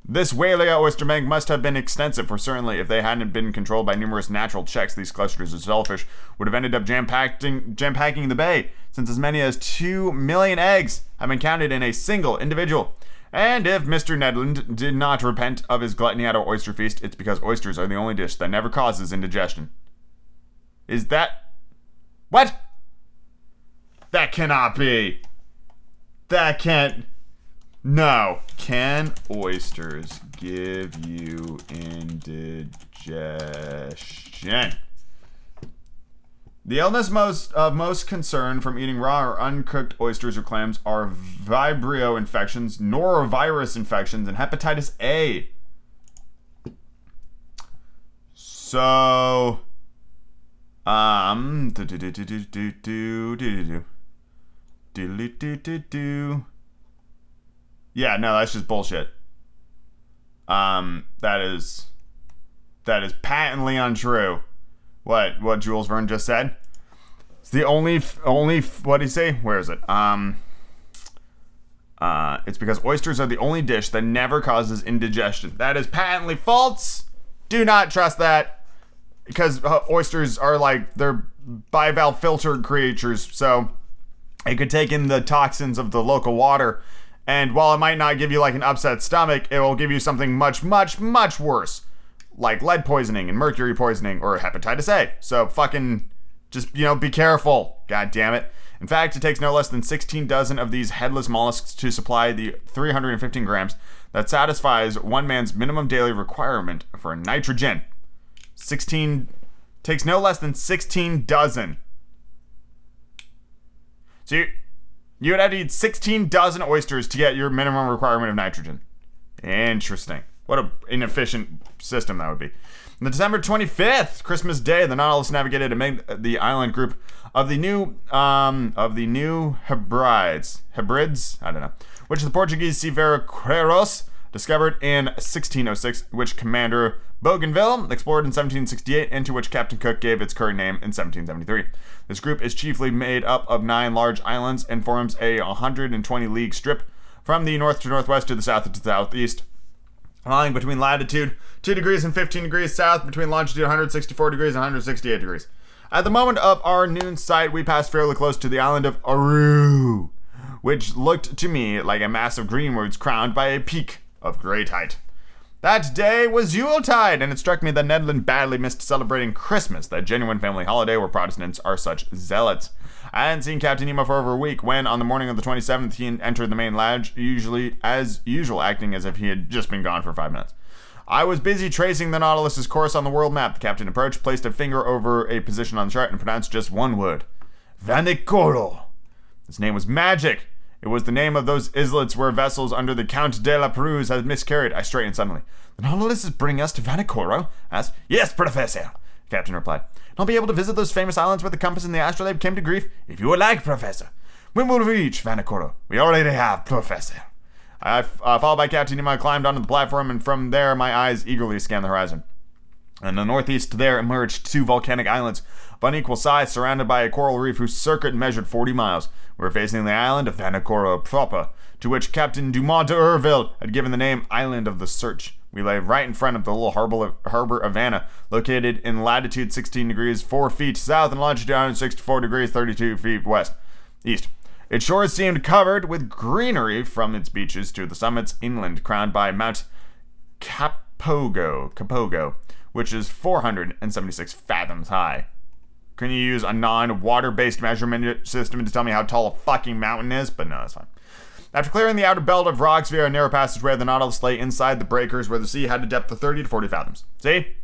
This Wailea oyster bank must have been extensive, for certainly if they hadn't been controlled by numerous natural checks, these clusters of shellfish would have ended up jam-packing, jam-packing the bay, since as many as two million eggs have been counted in a single individual. And if Mr. Ned Land did not repent of his gluttony at our oyster feast, it's because oysters are the only dish that never causes indigestion. Is that. What? That cannot be. That can't. No. Can oysters give you indigestion? The illness most of most concern from eating raw or uncooked oysters or clams are Vibrio infections, norovirus infections, and hepatitis A. So, um, do do do do do do do do do do do do. Yeah, no, that's just bullshit. Um, that is that is patently untrue. What what Jules Verne just said? It's the only only what did he say? Where is it? Um, uh, it's because oysters are the only dish that never causes indigestion. That is patently false. Do not trust that because uh, oysters are like they're bivalve filtered creatures, so it could take in the toxins of the local water. And while it might not give you like an upset stomach, it will give you something much, much, much worse, like lead poisoning and mercury poisoning or hepatitis A. So fucking just, you know, be careful. God damn it. In fact, it takes no less than 16 dozen of these headless mollusks to supply the 315 grams that satisfies one man's minimum daily requirement for nitrogen. 16 takes no less than 16 dozen. So you, you would have to eat 16 dozen oysters to get your minimum requirement of nitrogen. Interesting. What an inefficient system that would be. On December 25th, Christmas Day, the Nautilus navigated amid the island group of the new um, of the new Hebrides. Hebrides? I don't know. Which the Portuguese seafarer Queiroz discovered in 1606, which Commander Bougainville explored in 1768, and to which Captain Cook gave its current name in 1773. This group is chiefly made up of nine large islands and forms a 120 league strip from the north to northwest to the south to the southeast, lying between latitude 2 degrees and 15 degrees south, between longitude 164 degrees and 168 degrees. At the moment of our noon sight, we passed fairly close to the island of Aru, which looked to me like a mass of greenwoods crowned by a peak of great height. That day was Yuletide, and it struck me that Ned Land badly missed celebrating Christmas, that genuine family holiday where Protestants are such zealots. I hadn't seen Captain Nemo for over a week when, on the morning of the 27th, he entered the main lounge, usually as usual, acting as if he had just been gone for five minutes. I was busy tracing the Nautilus's course on the world map. The captain approached, placed a finger over a position on the chart, and pronounced just one word Vanikoro. His name was Magic. It was the name of those islets where vessels under the Count de la Perouse had miscarried. I straightened suddenly. The Nautilus is bringing us to Vanikoro? asked. Yes, Professor, captain replied. I'll be able to visit those famous islands where the compass and the astrolabe came to grief? If you would like, Professor. When will we reach Vanikoro? We already have, Professor. I, uh, followed by Captain Nemo, climbed onto the platform, and from there my eyes eagerly scanned the horizon. In the northeast, there emerged two volcanic islands of unequal size, surrounded by a coral reef whose circuit measured 40 miles. We were facing the island of Vanikoro proper, to which Captain Dumont d'Urville had given the name Island of the Search. We lay right in front of the little harbor, harbor of Vanna, located in latitude 16 degrees 4 feet south and longitude 64 degrees 32 feet west east. Its shores seemed covered with greenery from its beaches to the summits inland, crowned by Mount Capogo, Capogo, which is 476 fathoms high. Can you use a non-water based measurement system to tell me how tall a fucking mountain is? But no, that's fine. After clearing the outer belt of rocks via a narrow passageway, the Nautilus lay inside the breakers where the sea had a depth of 30 to 40 fathoms. See?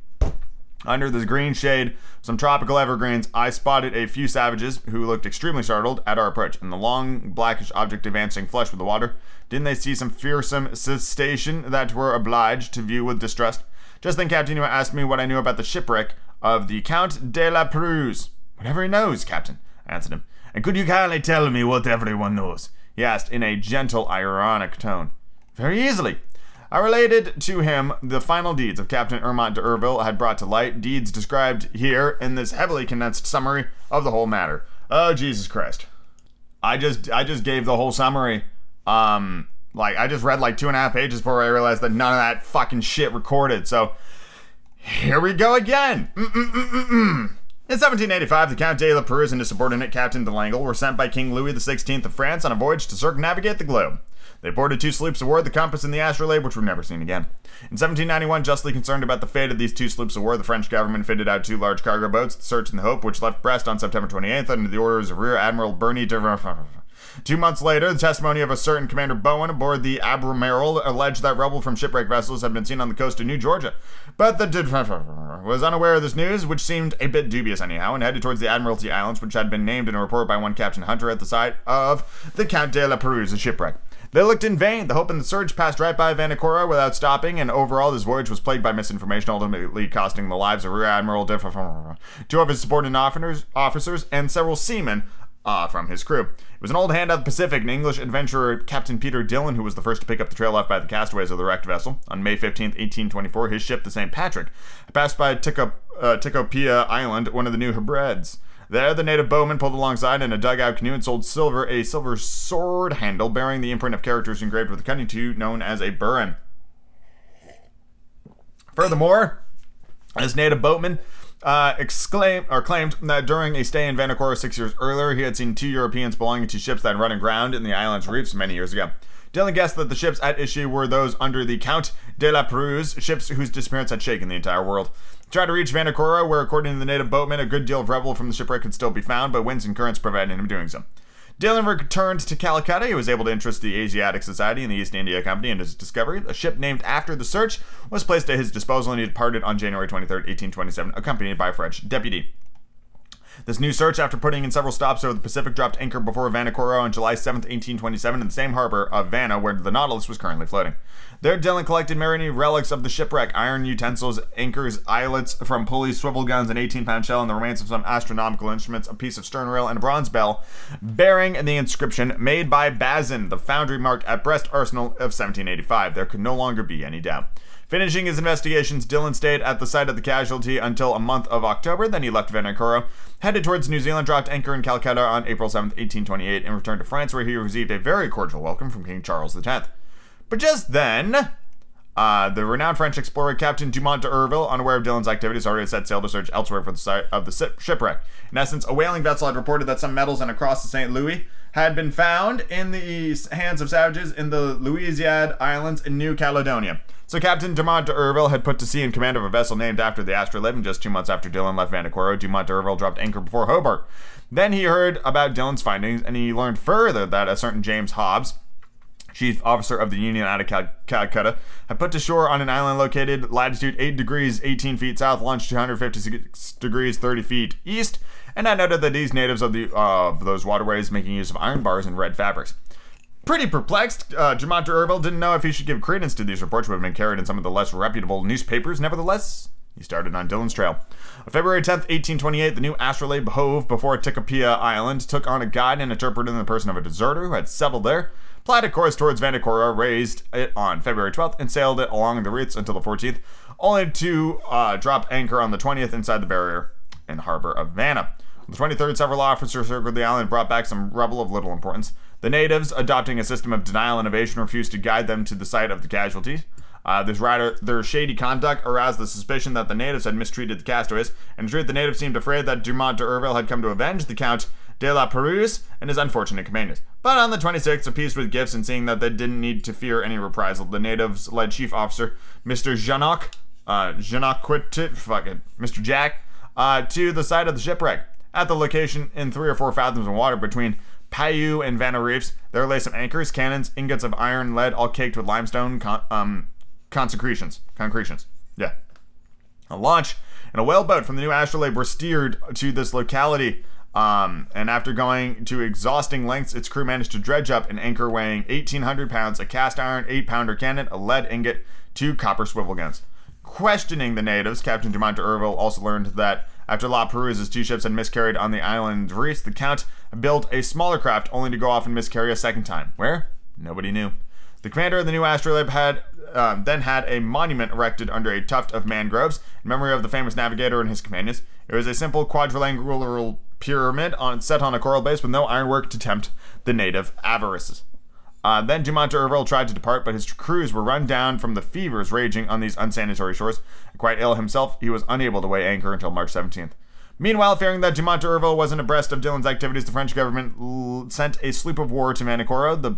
Under the green shade some tropical evergreens, I spotted a few savages who looked extremely startled at our approach, and the long blackish object advancing flush with the water. Didn't they see some fearsome cetacean that were obliged to view with distrust? Just then Captain Nemo asked me what I knew about the shipwreck of the Count de la Perouse. Whatever he knows, Captain, I answered him. And could you kindly tell me what everyone knows? He asked in a gentle, ironic tone. Very easily. I related to him the final deeds of Captain Dumont d'Urville had brought to light, deeds described here in this heavily condensed summary of the whole matter. Oh Jesus Christ. I just I just gave the whole summary. Um like I just read like two and a half pages before I realized that none of that fucking shit recorded. So here we go again. Mm-mm-mm-mm-mm. In 1785, the Count de la Perouse and his subordinate Captain de Langle were sent by King Louis XVI of France on a voyage to circumnavigate the globe. They boarded two sloops of war, the Compass and the Astrolabe, which were never seen again. In 1791, justly concerned about the fate of these two sloops of war, the French government fitted out two large cargo boats, the Search and the Hope, which left Brest on September 28th under the orders of Rear Admiral Bernie de Two months later, the testimony of a certain Commander Bowen aboard the Albemarle alleged that rubble from shipwreck vessels had been seen on the coast of New Georgia. But the was unaware of this news, which seemed a bit dubious anyhow, and headed towards the Admiralty Islands, which had been named in a report by one Captain Hunter at the site of the Count de la Perouse shipwreck. They looked in vain. The Hope and the Search passed right by Vanikoro without stopping, and overall, this voyage was plagued by misinformation, ultimately costing the lives of Rear Admiral Diff, two of his subordinate officers, and several seamen uh, from his crew. It was an old hand of the Pacific, an English adventurer, Captain Peter Dillon, who was the first to pick up the trail left by the castaways of the wrecked vessel. On May 15, 1824, his ship, the St. Patrick, passed by uh, Tikopia Island, one of the New Hebrides. There, the native bowman pulled alongside in a dugout canoe and sold silver a silver sword handle bearing the imprint of characters engraved with cunning tooth known as a burin. Furthermore, as native boatman uh, exclaimed or claimed that during a stay in Vanikoro six years earlier, he had seen two Europeans belonging to ships that had run aground in the island's reefs many years ago. Dillon guessed that the ships at issue were those under the Count de la Perouse, ships whose disappearance had shaken the entire world. Tried to reach Vanikoro, where, according to the native boatmen, a good deal of rubble from the shipwreck could still be found, but winds and currents prevented him doing so. Dillon returned to Calcutta. He was able to interest the Asiatic Society and the East India Company in his discovery. A ship named after the search was placed at his disposal, and he departed on January 23, 1827, accompanied by a French deputy. This new search, after putting in several stops over the Pacific, dropped anchor before Vanikoro on July 7, 1827, in the same harbor of Vanna where the Nautilus was currently floating. There, Dillon collected marine relics of the shipwreck, iron utensils, anchors, eyelets from pulleys, swivel guns, an 18 pound shell, and the remains of some astronomical instruments, a piece of stern rail, and a bronze bell bearing the inscription made by Bazin, the foundry marked at Brest Arsenal of 1785. There could no longer be any doubt. Finishing his investigations, Dillon stayed at the site of the casualty until a month of October. Then he left Vanikoro, headed towards New Zealand, dropped anchor in Calcutta on April 7, 1828, and returned to France, where he received a very cordial welcome from King Charles X. But just then, uh, the renowned French explorer Captain Dumont d'Urville, unaware of Dillon's activities, already set sail to search elsewhere for the site of the shipwreck. In essence, a whaling vessel had reported that some metals and a cross of St. Louis had been found in the hands of savages in the Louisiade Islands in New Caledonia. So Captain Dumont d'Urville had put to sea in command of a vessel named after the astrolabe, and just two months after Dillon left Vanikoro, Dumont d'Urville dropped anchor before Hobart. Then he heard about Dillon's findings, and he learned further that a certain James Hobbs, chief officer of the Union out of Cal- Calcutta, had put to shore on an island located latitude 8 degrees 18 feet south, longitude 256 degrees 30 feet east, and I noted that these natives of the uh, of those waterways making use of iron bars and red fabrics. Pretty perplexed, uh, Jamont didn't know if he should give credence to these reports, which had been carried in some of the less reputable newspapers. Nevertheless, he started on Dillon's trail. On February 10th, 1828, the new astrolabe hove before Tikopia Island, took on a guide and interpreter in the person of a deserter who had settled there, plied a course towards Vanikoro, raised it on February 12th, and sailed it along the routes until the 14th, only to uh, drop anchor on the 20th inside the barrier and harbor of Vanna. On the 23rd, several officers circled the island and brought back some rubble of little importance. The natives, adopting a system of denial and evasion, refused to guide them to the site of the casualties. Uh, this rather their shady conduct aroused the suspicion that the natives had mistreated the castaways, in truth, the natives seemed afraid that Dumont d'Urville had come to avenge the Count de la Perouse and his unfortunate companions. But on the 26th, appeased with gifts and seeing that they didn't need to fear any reprisal, the natives led chief officer Mr. Janoc, uh, Janoc quit, fuck it, Mr. Jack, uh, to the site of the shipwreck. At the location, in three or four fathoms of water between Payou and Vanna Reefs. There lay some anchors, cannons, ingots of iron, lead, all caked with limestone con- um, consecrations. Concretions. Yeah. A launch and a whaleboat from the new astrolabe were steered to this locality. Um, and after going to exhausting lengths, its crew managed to dredge up an anchor weighing 1,800 pounds, a cast iron 8 pounder cannon, a lead ingot, two copper swivel guns. Questioning the natives, Captain Dumont d'Urville also learned that after La Perouse's two ships had miscarried on the island Reese, the Count built a smaller craft only to go off and miscarry a second time. Where? Nobody knew. The commander of the new astrolabe had um, then had a monument erected under a tuft of mangroves in memory of the famous navigator and his companions. It was a simple quadrilateral pyramid on, set on a coral base with no ironwork to tempt the native avarices. Uh, then Dumont d'Urville tried to depart, but his crews were run down from the fevers raging on these unsanitary shores. Quite ill himself, he was unable to weigh anchor until March 17th. Meanwhile, fearing that Dumont wasn't abreast of Dillon's activities, the French government l- sent a sloop of war to Vanikoro. The,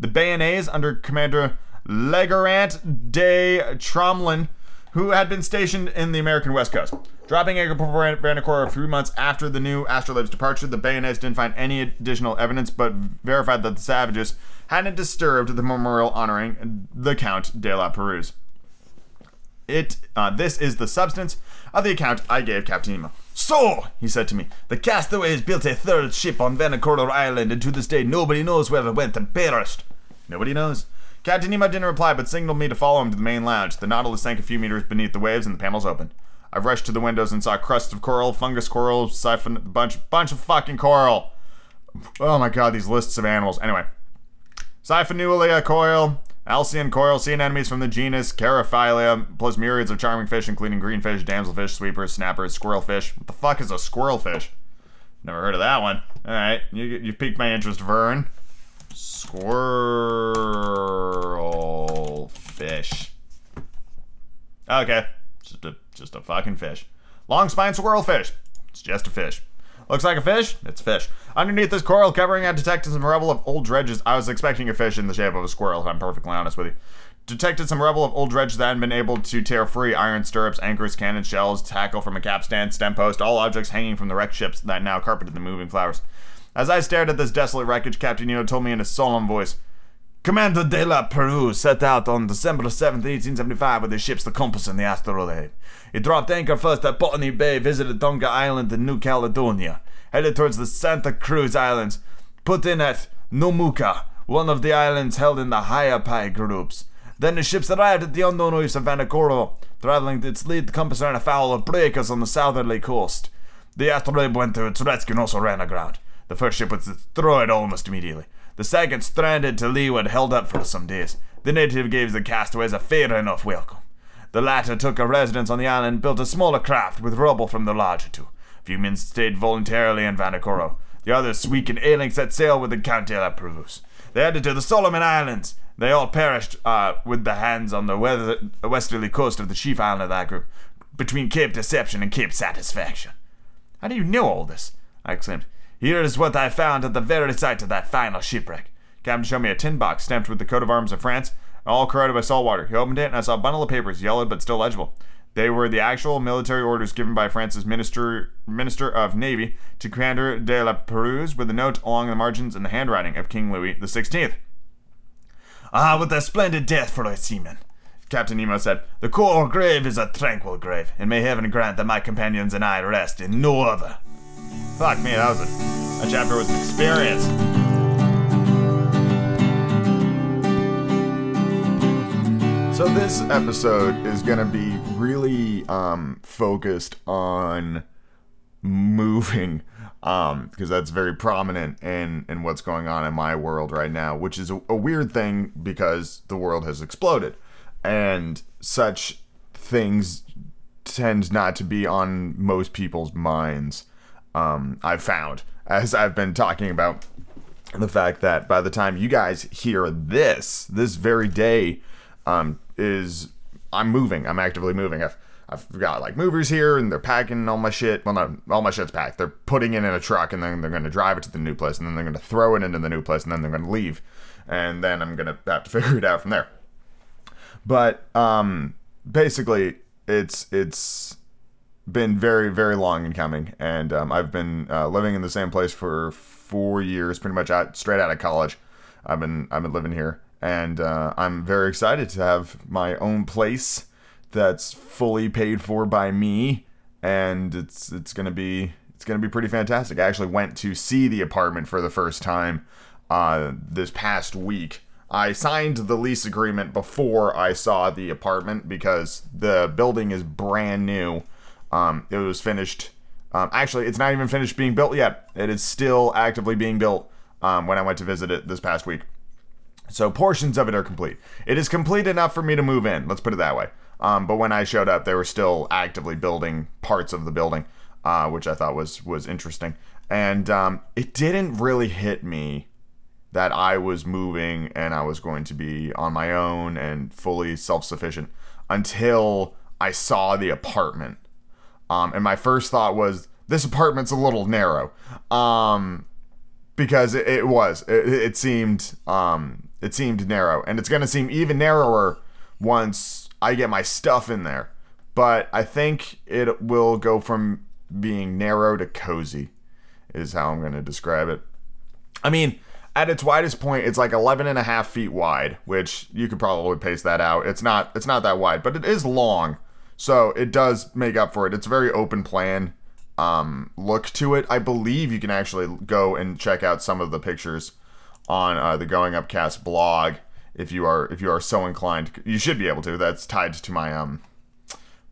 the Bayonnaise, under Commander Legarant de Tromlin, who had been stationed in the American West Coast. Dropping anchor before Vanikoro a few months after the new astrolabe's departure, the Bayonnaise didn't find any additional evidence but verified that the savages hadn't disturbed the memorial honoring the Count de la Perouse. It, uh, this is the substance of the account I gave Captain Nemo. So, he said to me, the castaways built a third ship on Vanikoro Island, and to this day nobody knows where it went and perished. Nobody knows. Captain Nemo didn't reply, but signaled me to follow him to the main lounge. The Nautilus sank a few meters beneath the waves, and the panels opened. I rushed to the windows and saw crusts of coral, fungus coral, siphon, bunch, bunch of fucking coral. Oh my god, these lists of animals. Anyway, Siphonulia coil, Alcyon coral, sea anemones from the genus Chaerophylla, plus myriads of charming fish, including greenfish, damselfish, sweepers, snappers, squirrelfish. What the fuck is a squirrelfish? Never heard of that one. All right, you you piqued my interest, Verne. Squirrelfish. Okay, just a just a fucking fish. Long spine squirrelfish. It's just a fish. Looks like a fish? It's fish. Underneath this coral covering, I detected some rubble of old dredges. I was expecting a fish in the shape of a squirrel, if I'm perfectly honest with you. Detected some rubble of old dredges that hadn't been able to tear free iron stirrups, anchors, cannon shells, tackle from a capstan, stem post, all objects hanging from the wrecked ships that now carpeted the moving flowers. As I stared at this desolate wreckage, Captain Nemo told me in a solemn voice, Commander de la Perouse set out on December 7, 1875 with his ships the Compass and the Astrolabe. He dropped anchor first at Botany Bay, visited Tonga Island in New Caledonia, headed towards the Santa Cruz Islands, put in at Nomuka, one of the islands held in the Ha'apai groups. Then the ships arrived at the unknown reefs of Vanikoro, traveling its lead the compass ran afoul of breakers on the southerly coast. The Astrolabe went to its rescue and also ran aground. The first ship was destroyed almost immediately. The second, stranded to leeward, held up for some days. The native gave the castaways a fair enough welcome. The latter took a residence on the island and built a smaller craft with rubble from the larger two. A few men stayed voluntarily in Vanikoro. The others, weak and ailing, set sail with the Count de la Perouse. They headed to the Solomon Islands. They all perished uh, with the hands on the weather- westerly coast of the chief island of that group, between Cape Deception and Cape Satisfaction. How do you know all this? I exclaimed. Here is what I found at the very site of that final shipwreck. Captain showed me a tin box stamped with the coat of arms of France, all corroded by salt water. He opened it, and I saw a bundle of papers, yellowed but still legible. They were the actual military orders given by France's Minister Minister of Navy to Commander de la Perouse, with a note along the margins in the handwriting of King Louis XVI. Ah, what a splendid death for a seaman! Captain Nemo said, The coral grave is a tranquil grave, and may heaven grant that my companions and I rest in no other. Fuck me, that was a, that chapter was an experience. So this episode is gonna be really um, focused on moving, um, because that's very prominent in in what's going on in my world right now, which is a, a weird thing because the world has exploded, and such things tend not to be on most people's minds. Um, I've found as I've been talking about the fact that by the time you guys hear this, this very day, um, is I'm moving. I'm actively moving. I've I've got like movers here, and they're packing all my shit. Well, no, all my shit's packed. They're putting it in a truck, and then they're going to drive it to the new place, and then they're going to throw it into the new place, and then they're going to leave, and then I'm going to have to figure it out from there. But um, basically, it's it's been very very long in coming, and um, I've been uh, living in the same place for four years, pretty much out straight out of college. I've been I've been living here, and uh, I'm very excited to have my own place that's fully paid for by me, and it's it's gonna be it's gonna be pretty fantastic. I actually went to see the apartment for the first time uh, this past week. I signed the lease agreement before I saw the apartment because the building is brand new. Um, it was finished. Um, actually, it's not even finished being built yet. It is still actively being built um, when I went to visit it this past week. So portions of it are complete. It is complete enough for me to move in. Let's put it that way. Um, but when I showed up, they were still actively building parts of the building, uh, which I thought was was interesting. And um, it didn't really hit me that I was moving and I was going to be on my own and fully self sufficient until I saw the apartment. Um, and my first thought was, this apartment's a little narrow. Um, because it, it was. It, it seemed um, it seemed narrow, and it's going to seem even narrower once I get my stuff in there. but I think it will go from being narrow to cozy, is how I'm going to describe it. I mean, at its widest point, it's like 11 and a half feet wide, which you could probably pace that out. It's not, it's not that wide, but it is long. So it does make up for it. It's a very open plan um, look to it. I believe you can actually go and check out some of the pictures on uh, the Going Up Cast blog if you are if you are so inclined. You should be able to. That's tied to my um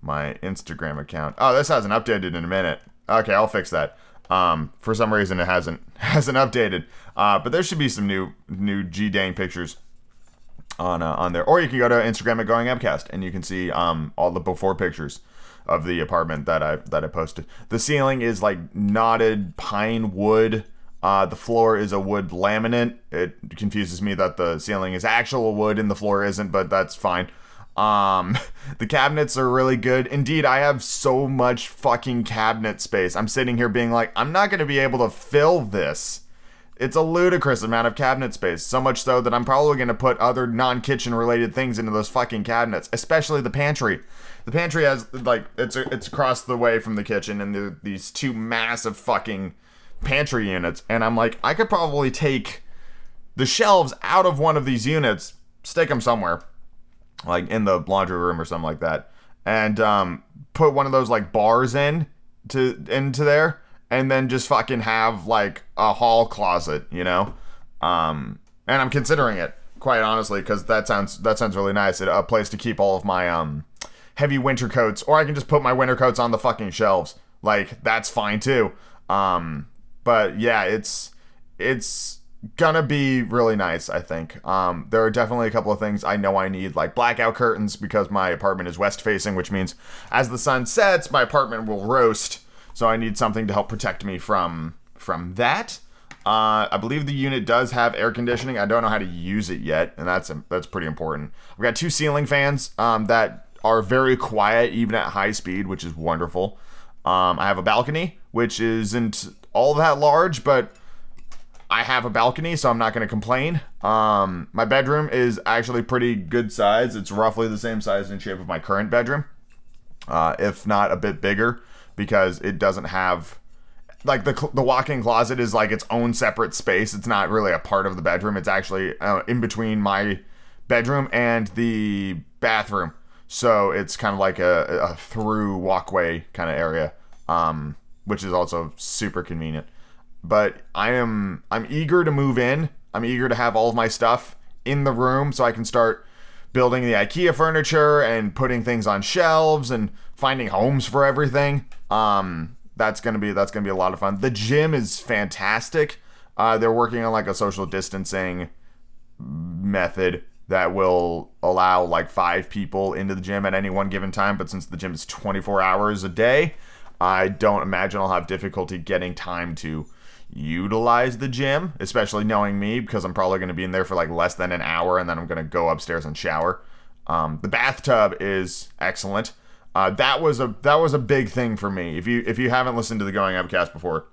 my Instagram account. Oh, this hasn't updated in a minute. Okay, I'll fix that. Um, for some reason it hasn't hasn't updated. Uh, but there should be some new new G dang pictures on uh, on there. Or you can go to Instagram at Going Up Cast and you can see um all the before pictures of the apartment that I that I posted. The ceiling is like knotted pine wood. Uh, the floor is a wood laminate. It confuses me that the ceiling is actual wood and the floor isn't, but that's fine. Um, the cabinets are really good. Indeed, I have so much fucking cabinet space. I'm sitting here being like, I'm not to be able to fill this. It's a ludicrous amount of cabinet space. So much so that I'm probably going to put other non kitchen related things into those fucking cabinets, especially the pantry. The pantry has, like, it's, it's across the way from the kitchen, and the, these two massive fucking pantry units. And I'm like, I could probably take the shelves out of one of these units, stick them somewhere like in the laundry room or something like that, and um, put one of those like bars in to into there, and then just fucking have like a hall closet, you know. Um, and I'm considering it quite honestly because that sounds that sounds really nice. A place to keep all of my um heavy winter coats, or I can just put my winter coats on the fucking shelves. Like that's fine too. Um, but yeah, it's it's gonna be really nice i think um, there are definitely a couple of things i know i need like blackout curtains because my apartment is west facing which means as the sun sets my apartment will roast so i need something to help protect me from from that. Uh, i believe the unit does have air conditioning. I don't know how to use it yet and that's that's pretty important. I've got two ceiling fans um, that are very quiet even at high speed which is wonderful. Um, i have a balcony which isn't all that large but I have a balcony, so I'm not going to complain. Um, my bedroom is actually pretty good size. It's roughly the same size and shape of my current bedroom, uh, if not a bit bigger, because it doesn't have like the the walk-in closet is like its own separate space. It's not really a part of the bedroom. It's actually uh, in between my bedroom and the bathroom, so it's kind of like a, a through walkway kind of area, um, which is also super convenient but I am I'm eager to move in. I'm eager to have all of my stuff in the room so I can start building the IKEA furniture and putting things on shelves and finding homes for everything. Um, that's gonna be that's gonna be a lot of fun. The gym is fantastic. Uh, they're working on like a social distancing method that will allow like five people into the gym at any one given time. But since the gym is 24 hours a day, I don't imagine I'll have difficulty getting time to utilize the gym, especially knowing me because I'm probably going to be in there for like less than an hour and then I'm going to go upstairs and shower. Um, the bathtub is excellent. Uh, that was a that was a big thing for me. If you if you haven't listened to the Going Up Cast before,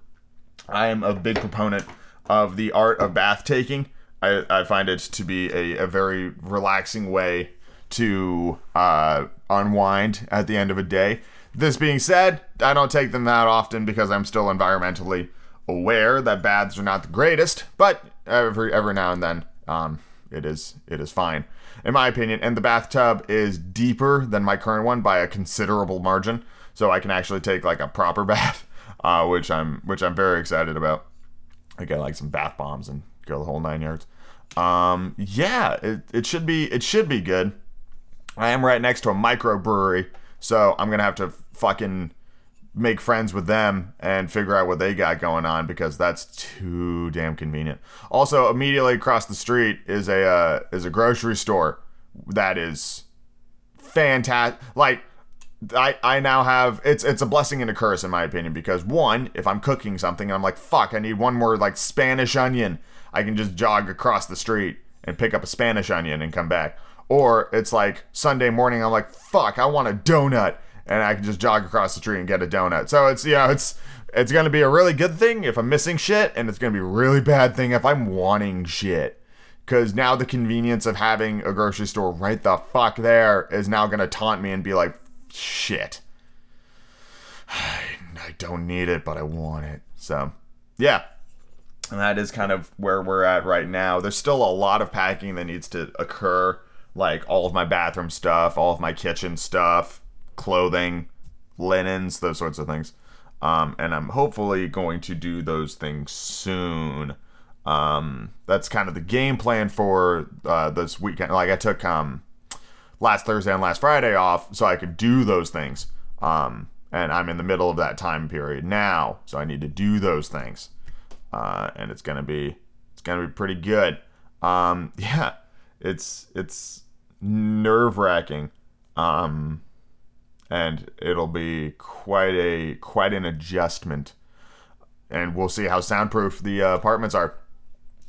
I am a big proponent of the art of bath taking. I, I find it to be a, a very relaxing way to uh, unwind at the end of a day. This being said, I don't take them that often because I'm still environmentally aware that baths are not the greatest, but every every now and then, um, it is it is fine, in my opinion. And the bathtub is deeper than my current one by a considerable margin, so I can actually take like a proper bath, uh, which I'm which I'm very excited about. I get like some bath bombs and go the whole nine yards. Um, yeah, it, it should be it should be good. I am right next to a microbrewery, so I'm gonna have to fucking make friends with them and figure out what they got going on because that's too damn convenient. Also, immediately across the street is a uh, is a grocery store that is fantastic. Like I I now have it's it's a blessing and a curse in my opinion because one, if I'm cooking something and I'm like fuck, I need one more like Spanish onion, I can just jog across the street and pick up a Spanish onion and come back. Or it's like Sunday morning, I'm like fuck, I want a donut and I can just jog across the street and get a donut. So it's yeah, it's it's gonna be a really good thing if I'm missing shit, and it's gonna be a really bad thing if I'm wanting shit. Cause now the convenience of having a grocery store right the fuck there is now gonna taunt me and be like, shit. I don't need it, but I want it. So, yeah. And that is kind of where we're at right now. There's still a lot of packing that needs to occur, like all of my bathroom stuff, all of my kitchen stuff, clothing, linens, those sorts of things. Um, and I'm hopefully going to do those things soon. Um, that's kind of the game plan for uh, this weekend. Like I took um, last Thursday and last Friday off so I could do those things. Um, and I'm in the middle of that time period now, so I need to do those things. Uh, and it's gonna be it's gonna be pretty good. Um, yeah, it's it's nerve wracking. Um, and it'll be quite a quite an adjustment. And we'll see how soundproof the uh, apartments are.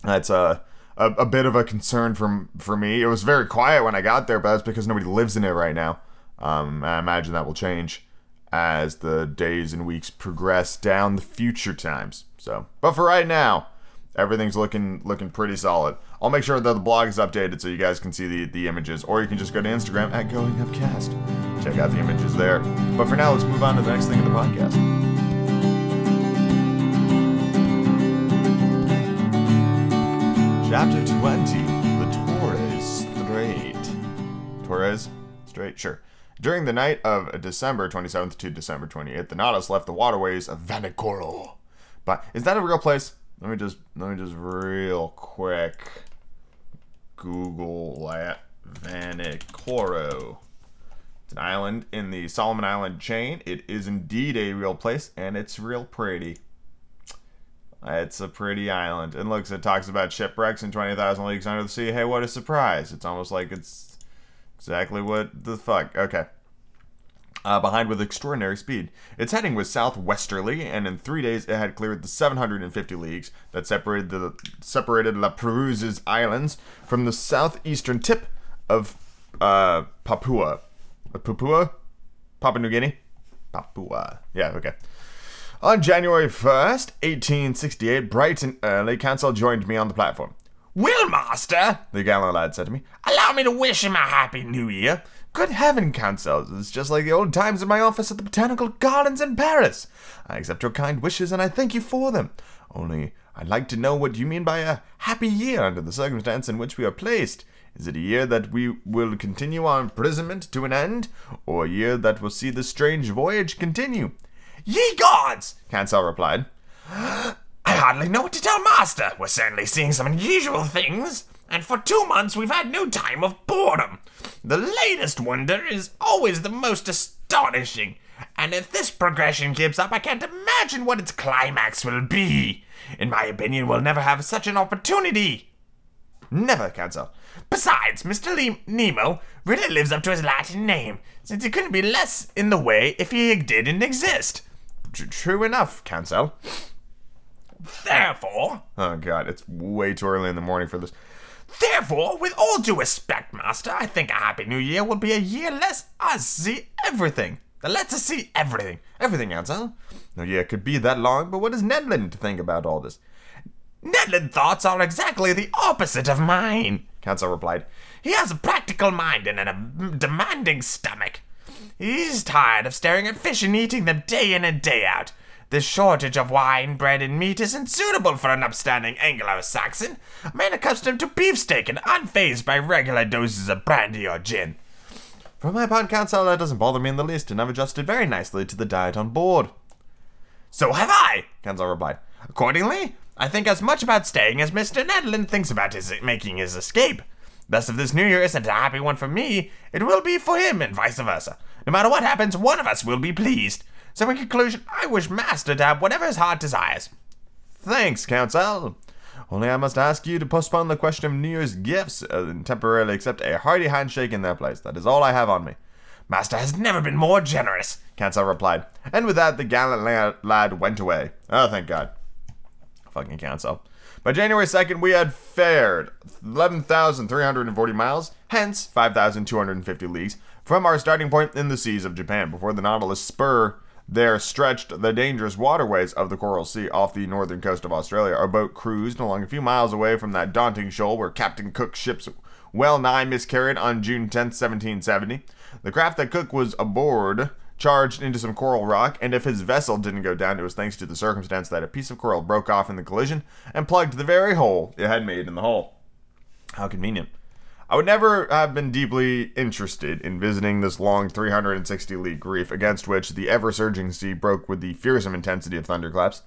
That's a, a, a bit of a concern for for me. It was very quiet when I got there, but that's because nobody lives in it right now. Um, I imagine that will change as the days and weeks progress down the future times. So, but for right now, everything's looking looking pretty solid. I'll make sure that the blog is updated so you guys can see the, the images, or you can just go to Instagram at Going Up Cast. Check out the images there. But for now, let's move on to the next thing in the podcast. Chapter 20 The Torres Strait. Torres Strait? Sure. During the night of December 27th to December 28th, the Nautilus left the waterways of Vanikoro. But is that a real place? Let me just let me just real quick Google that Vanikoro. An island in the Solomon Island chain. It is indeed a real place, and it's real pretty. It's a pretty island. And looks, it talks about shipwrecks and 20,000 leagues under the sea. Hey, what a surprise. It's almost like it's exactly what the fuck. Okay. Uh, behind with extraordinary speed. Its heading was southwesterly, and in three days it had cleared the 750 leagues that separated the separated La Perouse's islands from the southeastern tip of uh, Papua. Papua? Papua New Guinea? Papua. Yeah, okay. On January 1st, 1868, bright and early, Conseil joined me on the platform. Will, master, The gallant lad said to me, allow me to wish him a happy new year. Good heaven, Conseil, it's just like the old times in my office at the Botanical Gardens in Paris. I accept your kind wishes and I thank you for them. Only, I'd like to know what you mean by a happy year under the circumstance in which we are placed. Is it a year that we will continue our imprisonment to an end, or a year that will see this strange voyage continue? Ye gods! Conseil replied. I hardly know what to tell master. We're certainly seeing some unusual things. And for two months we've had no time of boredom. The latest wonder is always the most astonishing. And if this progression keeps up, I can't imagine what its climax will be. In my opinion, we'll never have such an opportunity. Never, Conseil. Besides, Mr. Le- Nemo really lives up to his Latin name, since he couldn't be less in the way if he didn't exist. Tr- true enough, Conseil. Therefore, Oh god, it's way too early in the morning for this. therefore, with all due respect, Master, I think a Happy New Year will be a year less us see everything. That lets us see everything. Everything, Conseil. No, yeah, it could be that long, but what does Ned Land think about all this? Ned Land thoughts are exactly the opposite of mine. Conseil replied. He has a practical mind and a demanding stomach. He's tired of staring at fish and eating them day in and day out. This shortage of wine, bread, and meat isn't suitable for an upstanding Anglo-Saxon, a man accustomed to beefsteak and unfazed by regular doses of brandy or gin. For my part, Conseil, that doesn't bother me in the least, and I've adjusted very nicely to the diet on board. So have I. Conseil replied. Accordingly, I think as much about staying as Mr. Ned Land thinks about his making his escape. Thus, if this new year isn't a happy one for me, it will be for him, and vice versa. No matter what happens, one of us will be pleased. So, in conclusion, I wish Master to have whatever his heart desires. Thanks, Conseil. Only I must ask you to postpone the question of New Year's gifts uh, and temporarily accept a hearty handshake in their place. That is all I have on me. Master has never been more generous. Conseil replied. And with that, the gallant la- lad went away. Oh, thank God. Fucking Conseil. By January 2nd, we had fared 11,340 miles, hence 5,250 leagues, from our starting point in the seas of Japan before the Nautilus spur there stretched the dangerous waterways of the Coral Sea off the northern coast of Australia. Our boat cruised along a few miles away from that daunting shoal where Captain Cook's ships well nigh miscarried on June 10, 1770. The craft that Cook was aboard charged into some coral rock, and if his vessel didn't go down, it was thanks to the circumstance that a piece of coral broke off in the collision and plugged the very hole it had made in the hull. How convenient. I would never have been deeply interested in visiting this long 360 league reef against which the ever surging sea broke with the fearsome intensity of thunderclaps.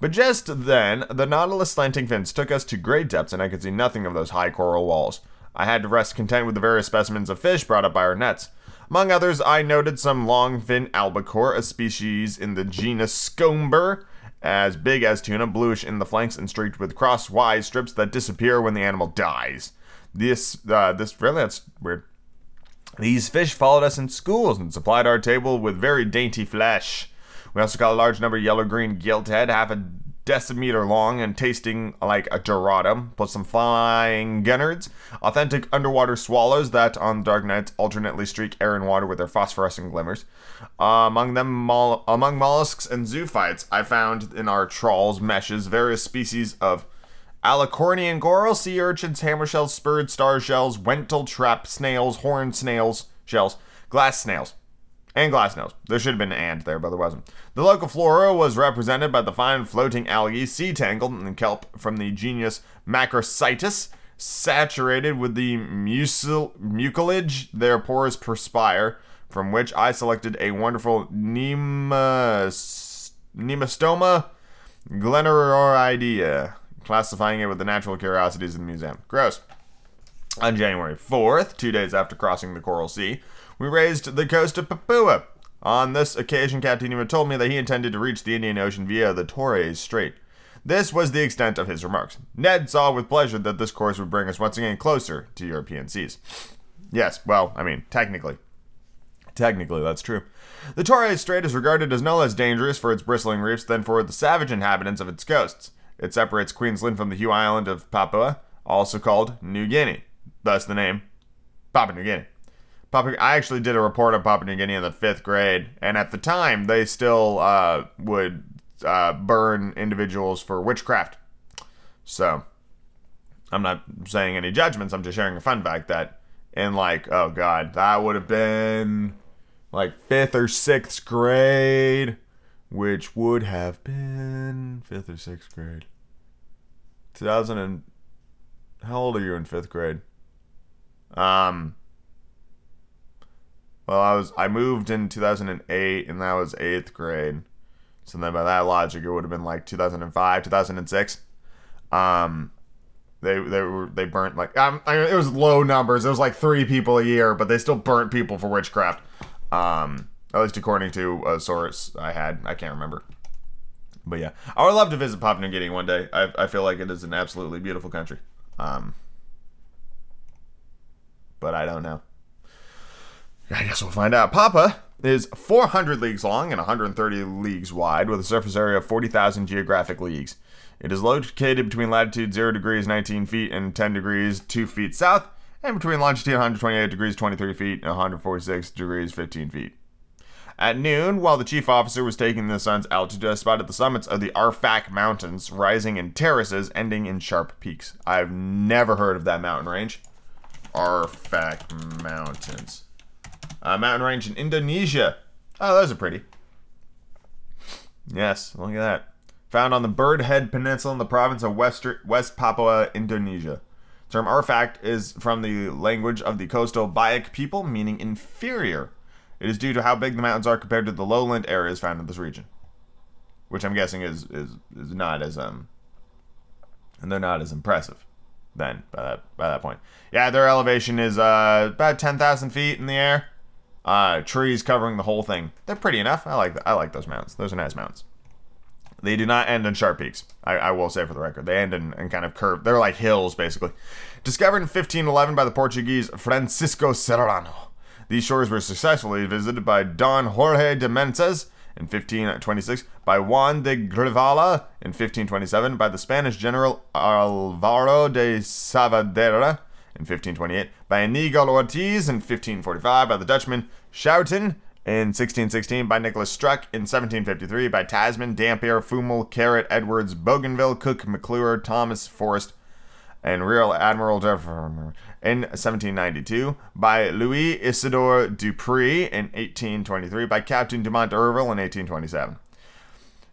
But just then, the Nautilus slanting fins took us to great depths, and I could see nothing of those high coral walls. I had to rest content with the various specimens of fish brought up by our nets. Among others, I noted some long fin albacore, a species in the genus Scomber, as big as tuna, bluish in the flanks and streaked with crosswise strips that disappear when the animal dies. This, uh, this really, that's weird. These fish followed us in schools and supplied our table with very dainty flesh. We also got a large number of yellow green gilthead, half a decimeter long and tasting like a dorado, plus some flying gurnards, authentic underwater swallows that on dark nights alternately streak air and water with their phosphorescent glimmers. Uh, among them, mol- among mollusks and zoophytes, I found in our trawls meshes various species of alicornian coral, sea urchins, hammer shells, spurred star shells, wentletrap snails, horn snails, shells, glass snails and glass snails. There should have been an and there, but there wasn't. The local flora was represented by the fine floating algae, sea tangle, and kelp from the genus Macrocystis, saturated with the mucil- mucilage their pores perspire, from which I selected a wonderful Nemas- Nemastoma glenoriidea, classifying it with the natural curiosities in the museum. Gross. On January 4th, two days after crossing the Coral Sea, we raised the coast of Papua. On this occasion, Captain Nemo told me that he intended to reach the Indian Ocean via the Torres Strait. This was the extent of his remarks. Ned saw with pleasure that this course would bring us once again closer to European seas. Yes, well, I mean, technically. Technically, that's true. The Torres Strait is regarded as no less dangerous for its bristling reefs than for the savage inhabitants of its coasts. It separates Queensland from the Hugh Island of Papua, also called New Guinea. Thus the name Papua New Guinea. Papua, I actually did a report on Papua New Guinea in the fifth grade, and at the time they still uh, would uh, burn individuals for witchcraft. So I'm not saying any judgments. I'm just sharing a fun fact that in like oh god, that would have been like fifth or sixth grade, which would have been fifth or sixth grade. 2000 and how old are you in fifth grade? Um. Well, I was I moved in 2008, and that was eighth grade. So then, by that logic, it would have been like 2005, 2006. Um, they they were they burnt like um, I mean, it was low numbers. It was like three people a year, but they still burnt people for witchcraft. Um, at least according to a source I had, I can't remember. But yeah, I would love to visit Papua New Guinea one day. I, I feel like it is an absolutely beautiful country. Um, but I don't know. I guess we'll find out. Papa is 400 leagues long and 130 leagues wide, with a surface area of 40,000 geographic leagues. It is located between latitude 0 degrees 19 feet and 10 degrees 2 feet south, and between longitude 128 degrees 23 feet and 146 degrees 15 feet. At noon, while the chief officer was taking the sun's altitude, I spotted the summits of the Arfak Mountains rising in terraces ending in sharp peaks. I've never heard of that mountain range. Arfak Mountains. A mountain range in Indonesia. Oh, those are pretty. Yes, look at that. Found on the Bird Head Peninsula in the province of Wester- West Papua, Indonesia. The term artifact is from the language of the coastal Biak people, meaning inferior. It is due to how big the mountains are compared to the lowland areas found in this region, which I'm guessing is is, is not as um, and they're not as impressive. Then by that by that point, yeah, their elevation is uh about ten thousand feet in the air. Uh, trees covering the whole thing. They're pretty enough. I like I like those mountains. Those are nice mountains. They do not end in sharp peaks. I, I will say for the record, they end in, in kind of curved. They're like hills, basically. Discovered in 1511 by the Portuguese Francisco Serrano. These shores were successfully visited by Don Jorge de Menezes in 1526, by Juan de Grivala in 1527, by the Spanish general Alvaro de Savadera in 1528, by Inigo Ortiz in 1545, by the Dutchman Schouten in 1616, by Nicholas Struck in 1753, by Tasman, Dampier, Fumel, Carrot, Edwards, Bougainville, Cook, McClure, Thomas, Forrest, and Rear Admiral Jeff in 1792, by Louis Isidore Dupree in 1823, by Captain Dumont d'Urville in 1827.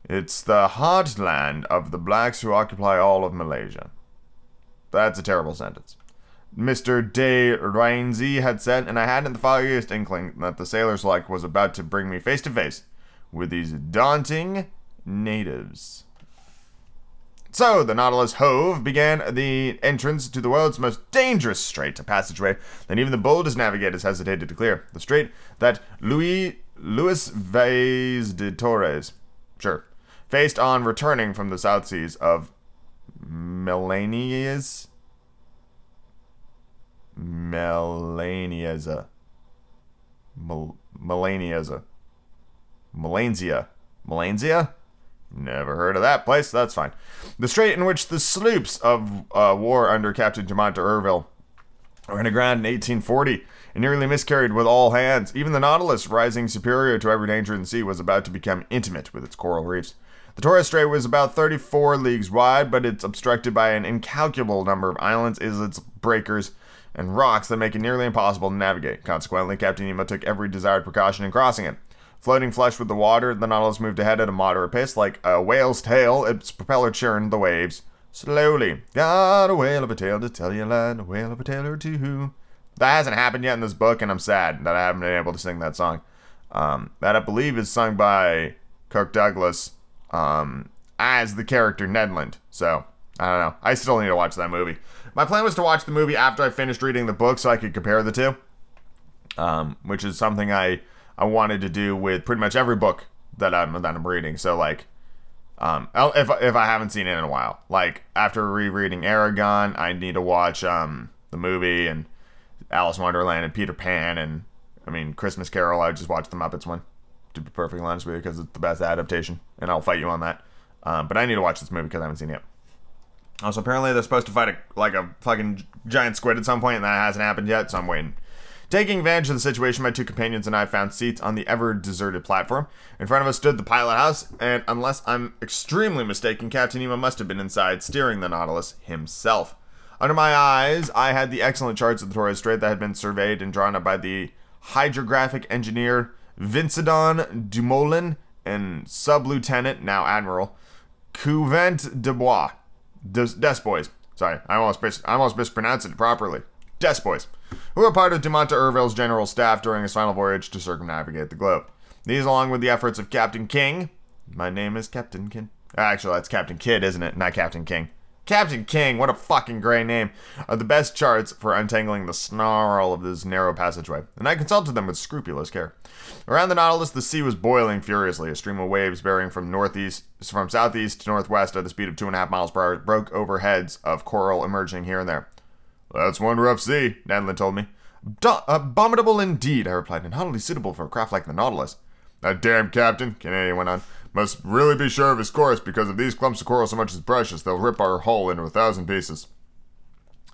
It's the heartland of the blacks who occupy all of Malaysia. That's a terrible sentence. Mr. de Rainsy had said, and I hadn't the foggiest inkling that the sailor's luck was about to bring me face to face with these daunting natives. So, the Nautilus hove began the entrance to the world's most dangerous strait, a passageway that even the boldest navigators hesitated to clear. The strait that Louis Luis Vaz de Torres, sure, faced on returning from the South Seas of Melanias. Melaniaza. Uh, Mel- Melaniaza. Uh, Melanzia. Melanzia? Never heard of that place. That's fine. The strait in which the sloops of uh, war under Captain Dumont d'Urville ran aground in 1840 and nearly miscarried with all hands. Even the Nautilus, rising superior to every danger in the sea, was about to become intimate with its coral reefs. The Torres Strait was about 34 leagues wide, but it's obstructed by an incalculable number of islands, islets, breakers, and rocks that make it nearly impossible to navigate. Consequently, Captain Nemo took every desired precaution in crossing it. Floating flush with the water, the Nautilus moved ahead at a moderate pace. Like a whale's tail, its propeller churned the waves. Slowly. Got a whale of a tale to tell you lad, a whale of a tale or two. That hasn't happened yet in this book, and I'm sad that I haven't been able to sing that song. Um, that I believe is sung by Kirk Douglas um, as the character Ned Land. So, I don't know. I still need to watch that movie. My plan was to watch the movie after I finished reading the book so I could compare the two, um, which is something I I wanted to do with pretty much every book that I'm that I'm reading. So like, um, if if I haven't seen it in a while, like after rereading Eragon, I need to watch um the movie and Alice in Wonderland and Peter Pan and I mean Christmas Carol. I just watched the Muppets one to be perfectly honest with you because it's the best adaptation, and I'll fight you on that. Um, but I need to watch this movie because I haven't seen it yet. Also, apparently they're supposed to fight a, like a fucking giant squid at some point, and that hasn't happened yet, so I'm waiting. Taking advantage of the situation, my two companions and I found seats on the ever deserted platform. In front of us stood the pilot house, and unless I'm extremely mistaken, Captain Nemo must have been inside, steering the Nautilus himself. Under my eyes, I had the excellent charts of the Torres Strait that had been surveyed and drawn up by the hydrographic engineer Vincendon Dumoulin and Sub Lieutenant, now Admiral, Couvent de Bois. Des, Desbois. Sorry, I almost, I almost mispronounced it properly. Desbois, who were part of Dumont d'Urville's general staff during his final voyage to circumnavigate the globe. These, along with the efforts of Captain King, my name is Captain King. Actually, that's Captain Kidd, isn't it? Not Captain King. Captain King, what a fucking great name, are the best charts for untangling the snarl of this narrow passageway, and I consulted them with scrupulous care. Around the Nautilus, the sea was boiling furiously. A stream of waves bearing from northeast, from southeast to northwest at the speed of two and a half miles per hour broke over heads of coral emerging here and there. That's one rough sea, Ned Land told me. Abominable indeed, I replied, and hardly suitable for a craft like the Nautilus. That damn captain, Canadian went on, must really be sure of his course, because if these clumps of coral so much as precious, they'll rip our hull into a thousand pieces.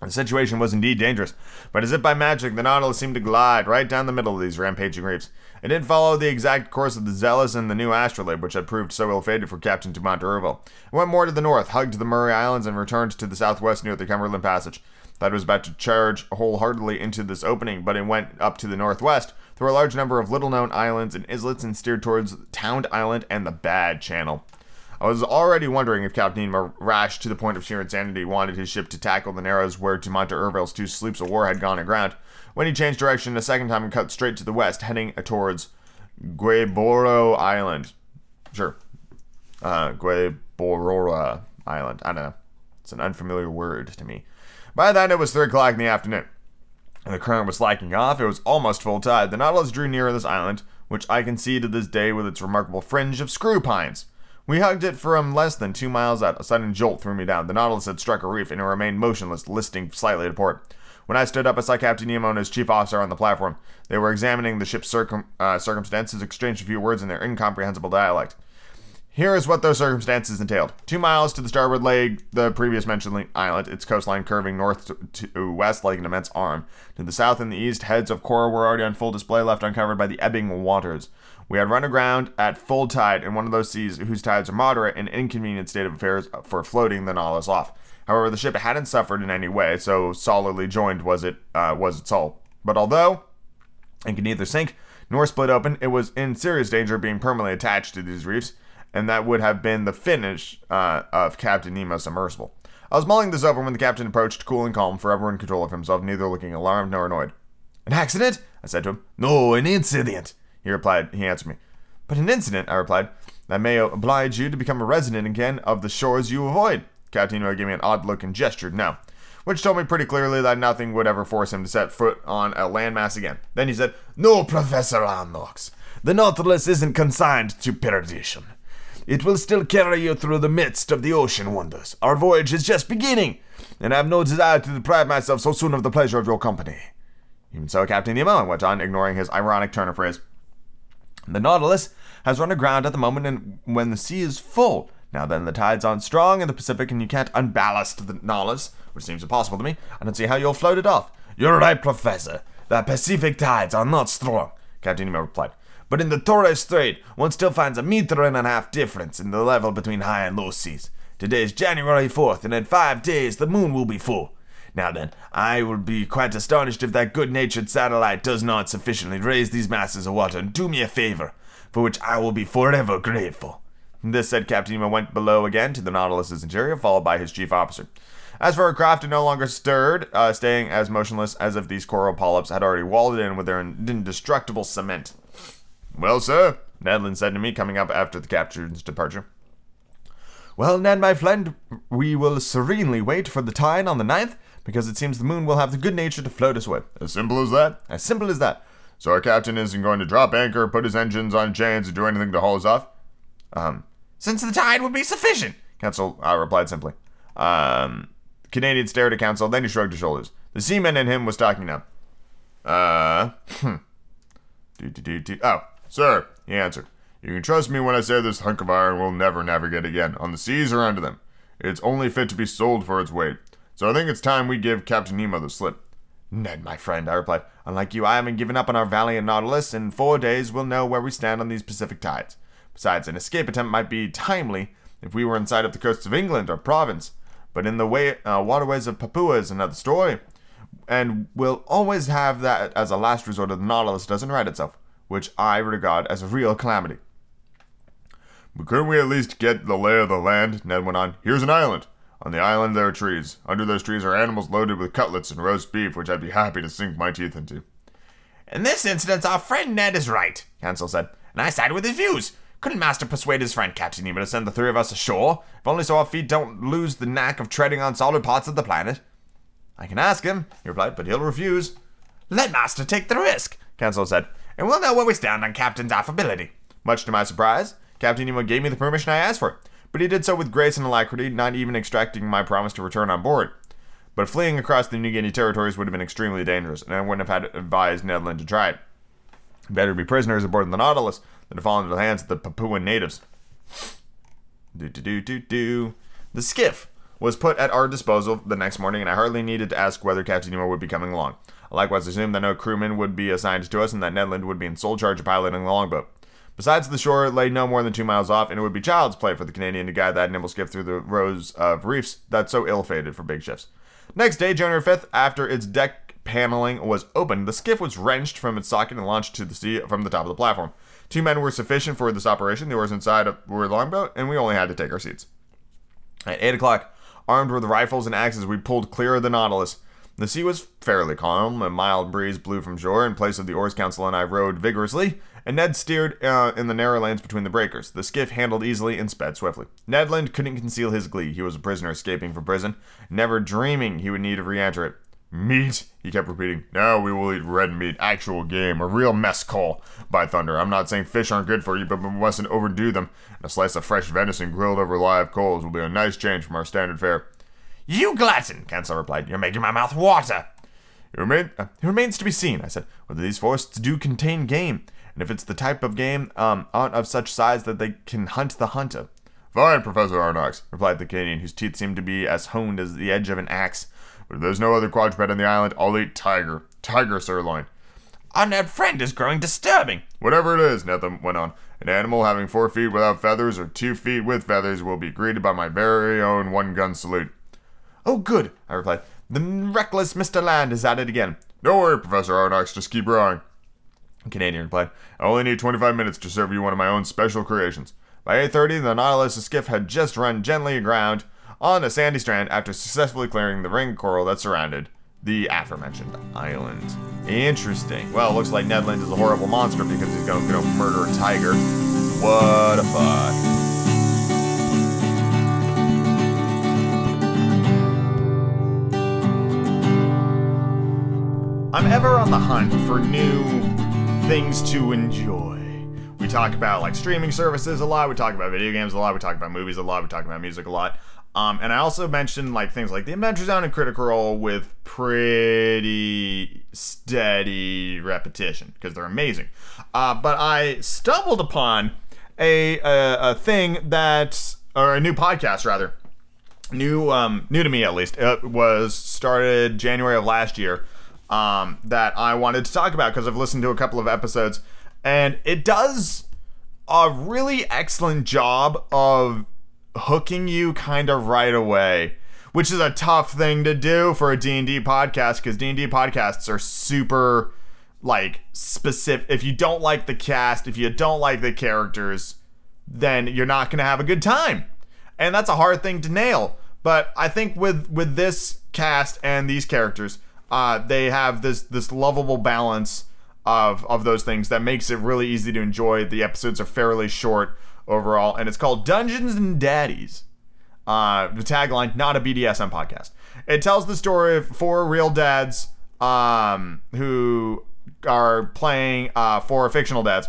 The situation was indeed dangerous, but as if by magic, the Nautilus seemed to glide right down the middle of these rampaging reefs. It did follow the exact course of the Zealous and the new astrolabe, which had proved so ill-fated for Captain Dumont d'Urville. It went more to the north, hugged the Murray Islands, and returned to the southwest near the Cumberland Passage. That was about to charge wholeheartedly into this opening, but it went up to the northwest through a large number of little-known islands and islets and steered towards Tound Island and the Bad Channel. I was already wondering if Captain rash to the point of sheer insanity, wanted his ship to tackle the narrows where Dumont d'Urville's two sloops of war had gone aground, when he changed direction a second time and cut straight to the west, heading towards Gueboro Island. Sure. Uh, Gueborora Island. I don't know. It's an unfamiliar word to me. By then, it was 3 o'clock in the afternoon, and the current was slacking off. It was almost full tide. The Nautilus drew nearer this island, which I can see to this day with its remarkable fringe of screw pines. We hugged it from less than two miles out. A sudden jolt threw me down. The Nautilus had struck a reef and it remained motionless, listing slightly to port. When I stood up, I saw Captain Nemo and his chief officer on the platform. They were examining the ship's circum- uh, circumstances, exchanged a few words in their incomprehensible dialect. Here is what those circumstances entailed. Two miles to the starboard lay the previous mentioned island, its coastline curving north to, west like an immense arm. To the south and the east, heads of coral were already on full display, left uncovered by the ebbing waters. We had run aground at full tide in one of those seas whose tides are moderate and inconvenient state of affairs for floating the Nautilus off. However, the ship hadn't suffered in any way, so solidly joined was it uh, was its hull. But although it could neither sink nor split open, it was in serious danger of being permanently attached to these reefs, and that would have been the finish uh, of Captain Nemo's submersible. I was mulling this over when the captain approached, cool and calm, forever in control of himself, neither looking alarmed nor annoyed. An accident? I said to him. No, an incident. He replied. He answered me. But an incident, I replied, that may oblige you to become a resident again of the shores you avoid. Captain Nemo gave me an odd look and gestured no, which told me pretty clearly that nothing would ever force him to set foot on a landmass again. Then he said, No, Professor Aronnax, the Nautilus isn't consigned to perdition. It will still carry you through the midst of the ocean wonders. Our voyage is just beginning, and I have no desire to deprive myself so soon of the pleasure of your company. Even so, Captain Nemo went on, ignoring his ironic turn of phrase. The Nautilus has run aground at the moment and when the sea is full. Now then, the tide's on strong in the Pacific, and you can't unballast the Nautilus, which seems impossible to me. I don't see how you'll float it off. You're right, Professor. The Pacific tides are not strong, Captain Nemo replied. But in the Torres Strait, one still finds a meter and a half difference in the level between high and low seas. Today is January 4th, and in five days the moon will be full. Now then, I will be quite astonished if that good natured satellite does not sufficiently raise these masses of water and do me a favor, for which I will be forever grateful. This said Captain Nemo went below again to the Nautilus's interior, followed by his chief officer. As for our craft, it no longer stirred, uh, staying as motionless as if these coral polyps had already walled it in with their indestructible cement. Well, sir, Ned Land said to me, coming up after the captain's departure. Well, Ned, my friend, we will serenely wait for the tide on the ninth, because it seems the moon will have the good nature to float us away. As simple as that? As simple as that. So our captain isn't going to drop anchor, put his engines on chains, or do anything to haul us off? Um, since the tide would be sufficient, Conseil uh, replied simply. Um, Canadian stared at Conseil, then he shrugged his shoulders. The seaman in him was talking now. Uh, hmm. Do, do, do, do. Oh, sir, he answered. You can trust me when I say this hunk of iron will never navigate again, on the seas or under them. It's only fit to be sold for its weight. So I think it's time we give Captain Nemo the slip. Ned, my friend, I replied, unlike you, I haven't given up on our valiant Nautilus. In four days, we'll know where we stand on these Pacific tides. Besides, an escape attempt might be timely if we were inside of the coasts of England or Provence, But in the way, uh, waterways of Papua is another story. And we'll always have that as a last resort if the Nautilus doesn't right itself, which I regard as a real calamity. But couldn't we at least get the lay of the land? Ned went on. Here's an island. On the island there are trees. Under those trees are animals loaded with cutlets and roast beef, which I'd be happy to sink my teeth into. In this instance, our friend Ned is right, Conseil said, and I side with his views. Couldn't Master persuade his friend Captain Nemo to send the three of us ashore, if only so our feet don't lose the knack of treading on solid parts of the planet? I can ask him, he replied, but he'll refuse. Let Master take the risk, Conseil said, and we'll know where we stand on Captain's affability. Much to my surprise, Captain Nemo gave me the permission I asked for, but he did so with grace and alacrity, not even extracting my promise to return on board. But fleeing across the New Guinea territories would have been extremely dangerous, and I wouldn't have had advised Ned Land to try it. Better be prisoners aboard the Nautilus than to fall into the hands of the Papuan natives. Do do do do do. The skiff was put at our disposal the next morning, and I hardly needed to ask whether Captain Nemo would be coming along. I likewise assumed that no crewmen would be assigned to us, and that Ned Land would be in sole charge of piloting the longboat. Besides, the shore lay no more than two miles off, and it would be child's play for the Canadian to guide that nimble skiff through the rows of reefs that's so ill-fated for big ships. Next day, January 5th, after its deck paneling was opened, the skiff was wrenched from its socket and launched to the sea from the top of the platform. Two men were sufficient for this operation. The oars inside were longboat, and we only had to take our seats. At 8 o'clock, armed with rifles and axes, we pulled clear of the Nautilus. The sea was fairly calm. A mild breeze blew from shore. In place of the oars, Conseil and I rowed vigorously, and Ned steered uh, in the narrow lanes between the breakers. The skiff handled easily and sped swiftly. Ned Land couldn't conceal his glee. He was a prisoner escaping from prison, never dreaming he would need to re-enter it. Meat, he kept repeating. Now we will eat red meat, actual game, a real mess call. By thunder, I'm not saying fish aren't good for you, but we mustn't overdo them. A slice of fresh venison grilled over live coals will be a nice change from our standard fare. You glutton, Conseil replied. You're making my mouth water. It, remain, uh, it remains to be seen, I said, whether these forests do contain game, and if it's the type of game um, aren't of such size that they can hunt the hunter. Fine, Professor Aronnax, replied the Canadian, whose teeth seemed to be as honed as the edge of an axe. But if there's no other quadruped on the island, I'll eat tiger. Tiger sirloin. Our nerd friend is growing disturbing. Whatever it is, Ned Land went on, an animal having four feet without feathers or two feet with feathers will be greeted by my very own one gun salute. Oh, good, I replied. The reckless Mr. Land is at it again. Don't worry, Professor Aronnax, just keep rowing. The Canadian replied, I only need 25 minutes to serve you one of my own special creations. By 8.30, the Nautilus skiff had just run gently aground on a sandy strand after successfully clearing the ring coral that surrounded the aforementioned island. Interesting. Well, looks like Ned Land is a horrible monster because he's going to murder a tiger. What a fuck. I'm ever on the hunt for new things to enjoy. We talk about like streaming services a lot. We talk about video games a lot. We talk about movies a lot. We talk about music a lot. Um, and I also mentioned like things like the Adventure Zone and Critical Role with pretty steady repetition because they're amazing. Uh, but I stumbled upon a, a a thing that or a new podcast rather new um new to me at least it was started January of last year um that I wanted to talk about because I've listened to a couple of episodes and it does a really excellent job of hooking you kind of right away which is a tough thing to do for a D&D podcast because D&D podcasts are super like specific. If you don't like the cast if you don't like the characters then you're not going to have a good time. And that's a hard thing to nail. But i think with with this cast and these characters uh, they have this this lovable balance of of those things that makes it really easy to enjoy. The episodes are fairly short overall and it's called dungeons and daddies. Uh, the tagline not a bdsm podcast. It tells the story of four real dads um, who are playing uh, four fictional dads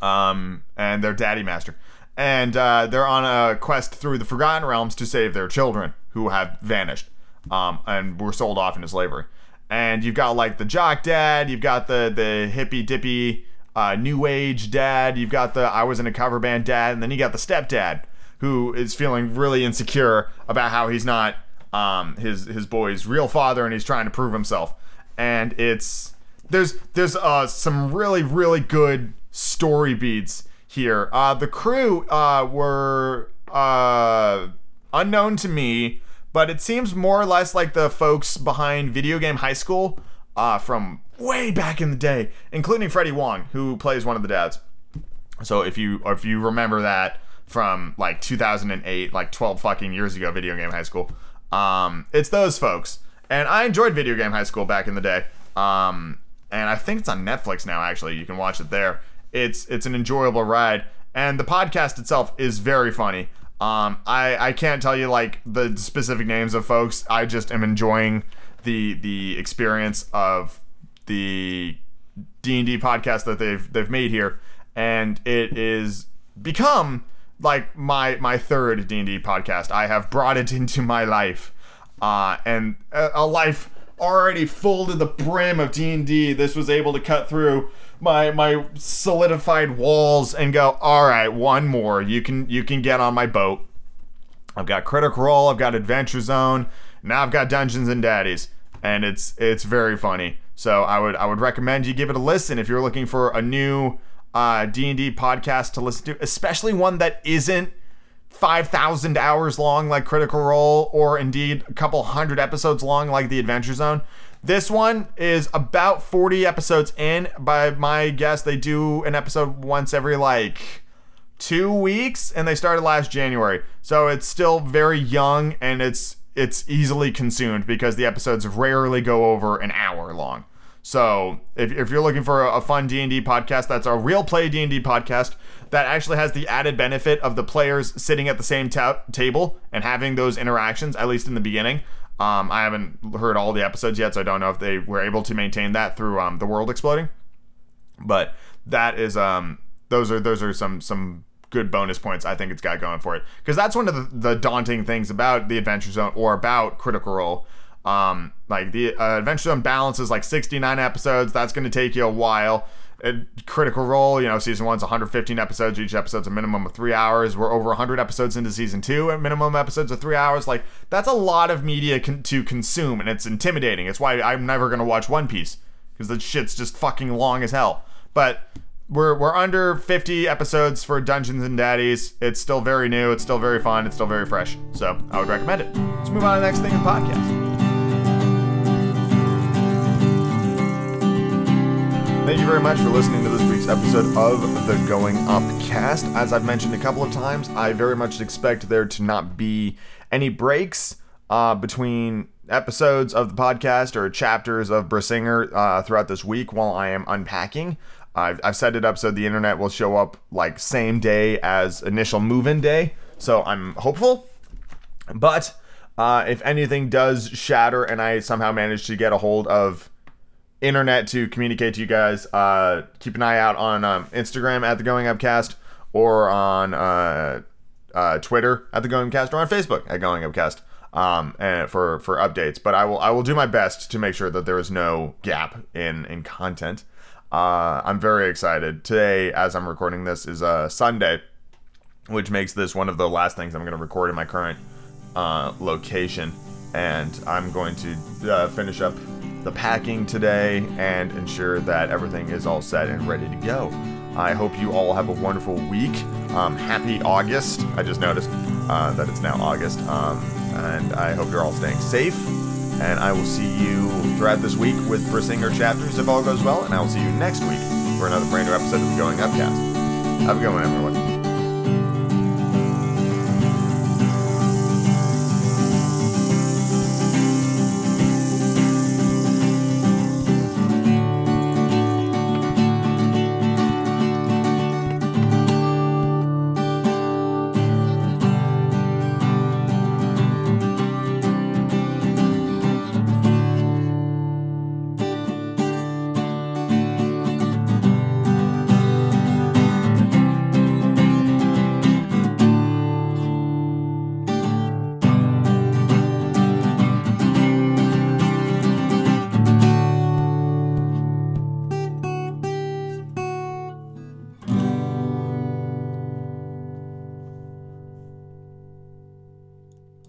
um, and their daddy master. And uh, they're on a quest through the Forgotten Realms to save their children who have vanished um, and were sold off into slavery. And you've got like the jock dad, you've got the the hippy dippy uh, new age dad, you've got the I was in a cover band dad, and then you got the stepdad who is feeling really insecure about how he's not um, his his boy's real father, and he's trying to prove himself. And it's there's there's uh, some really really good story beats here. Uh, the crew uh, were uh, unknown to me, but it seems more or less like the folks behind Video Game High School uh, from way back in the day, including Freddie Wong, who plays one of the dads. So if you if you remember that from like 2008, like 12 fucking years ago, Video Game High School, um, it's those folks. And I enjoyed Video Game High School back in the day. Um, and I think it's on Netflix now. Actually, you can watch it there. It's it's an enjoyable ride, and the podcast itself is very funny. Um, I I can't tell you like the specific names of folks. I just am enjoying the the experience of the D and D podcast that they've they've made here, and it is become like my my third D and D podcast. I have brought it into my life, uh, and a, a life already full to the brim of D and D. This was able to cut through my my solidified walls and go. All right, one more. You can you can get on my boat. I've got Critical Role. I've got Adventure Zone. Now I've got Dungeons and Daddies, and it's it's very funny. So I would I would recommend you give it a listen if you're looking for a new uh, D&D podcast to listen to, especially one that isn't 5,000 hours long like Critical Role or indeed a couple hundred episodes long like The Adventure Zone. This one is about 40 episodes in. By my guess, they do an episode once every like two weeks, and they started last January. So it's still very young and it's it's easily consumed because the episodes rarely go over an hour long. So if, if you're looking for a, a fun D&D podcast, that's a real play D&D podcast that actually has the added benefit of the players sitting at the same ta- table and having those interactions, at least in the beginning. Um, I haven't heard all the episodes yet, so I don't know if they were able to maintain that through um, the world exploding. But that is um, those are those are some some good bonus points I think it's got going for it because that's one of the, the daunting things about the Adventure Zone or about Critical Role. Um, like the uh, Adventure Zone balances like 69 episodes. That's going to take you a while. Critical role. You know, season one's 115 episodes. Each episode's a minimum of three hours. We're over 100 episodes into season two, at minimum episodes of three hours. Like that's a lot of media con- to consume, and it's intimidating. It's why I'm never gonna watch One Piece because the shit's just fucking long as hell. But we're we're under 50 episodes for Dungeons and Daddies. It's still very new. It's still very fun. It's still very fresh. So I would recommend it. Let's move on to the next thing in podcast. Thank you very much for listening to this week's episode of the Going Up cast. As I've mentioned a couple of times, I very much expect there to not be any breaks uh, between episodes of the podcast or chapters of Brisingr uh, throughout this week while I am unpacking. I've, I've set it up so the internet will show up like same day as initial move-in day, so I'm hopeful. But uh, if anything does shatter and I somehow manage to get a hold of internet to communicate to you guys, uh, keep an eye out on um, Instagram at the Going Up Cast or on uh, uh, Twitter at the Going Up Cast or on Facebook at Going Up Cast um, and for for updates. But I will I will do my best to make sure that there is no gap in in content. Uh, I'm very excited. Today, as I'm recording this, is a Sunday, which makes this one of the last things I'm going to record in my current uh, location. And I'm going to uh, finish up the packing today and ensure that everything is all set and ready to go. I hope you all have a wonderful week. Um, happy August. I just noticed uh, that it's now August. Um, and I hope you're all staying safe and I will see you throughout this week with Brisingr chapters if all goes well. And I will see you next week for another brand new episode of the Going Up Cast. Have a good one, everyone.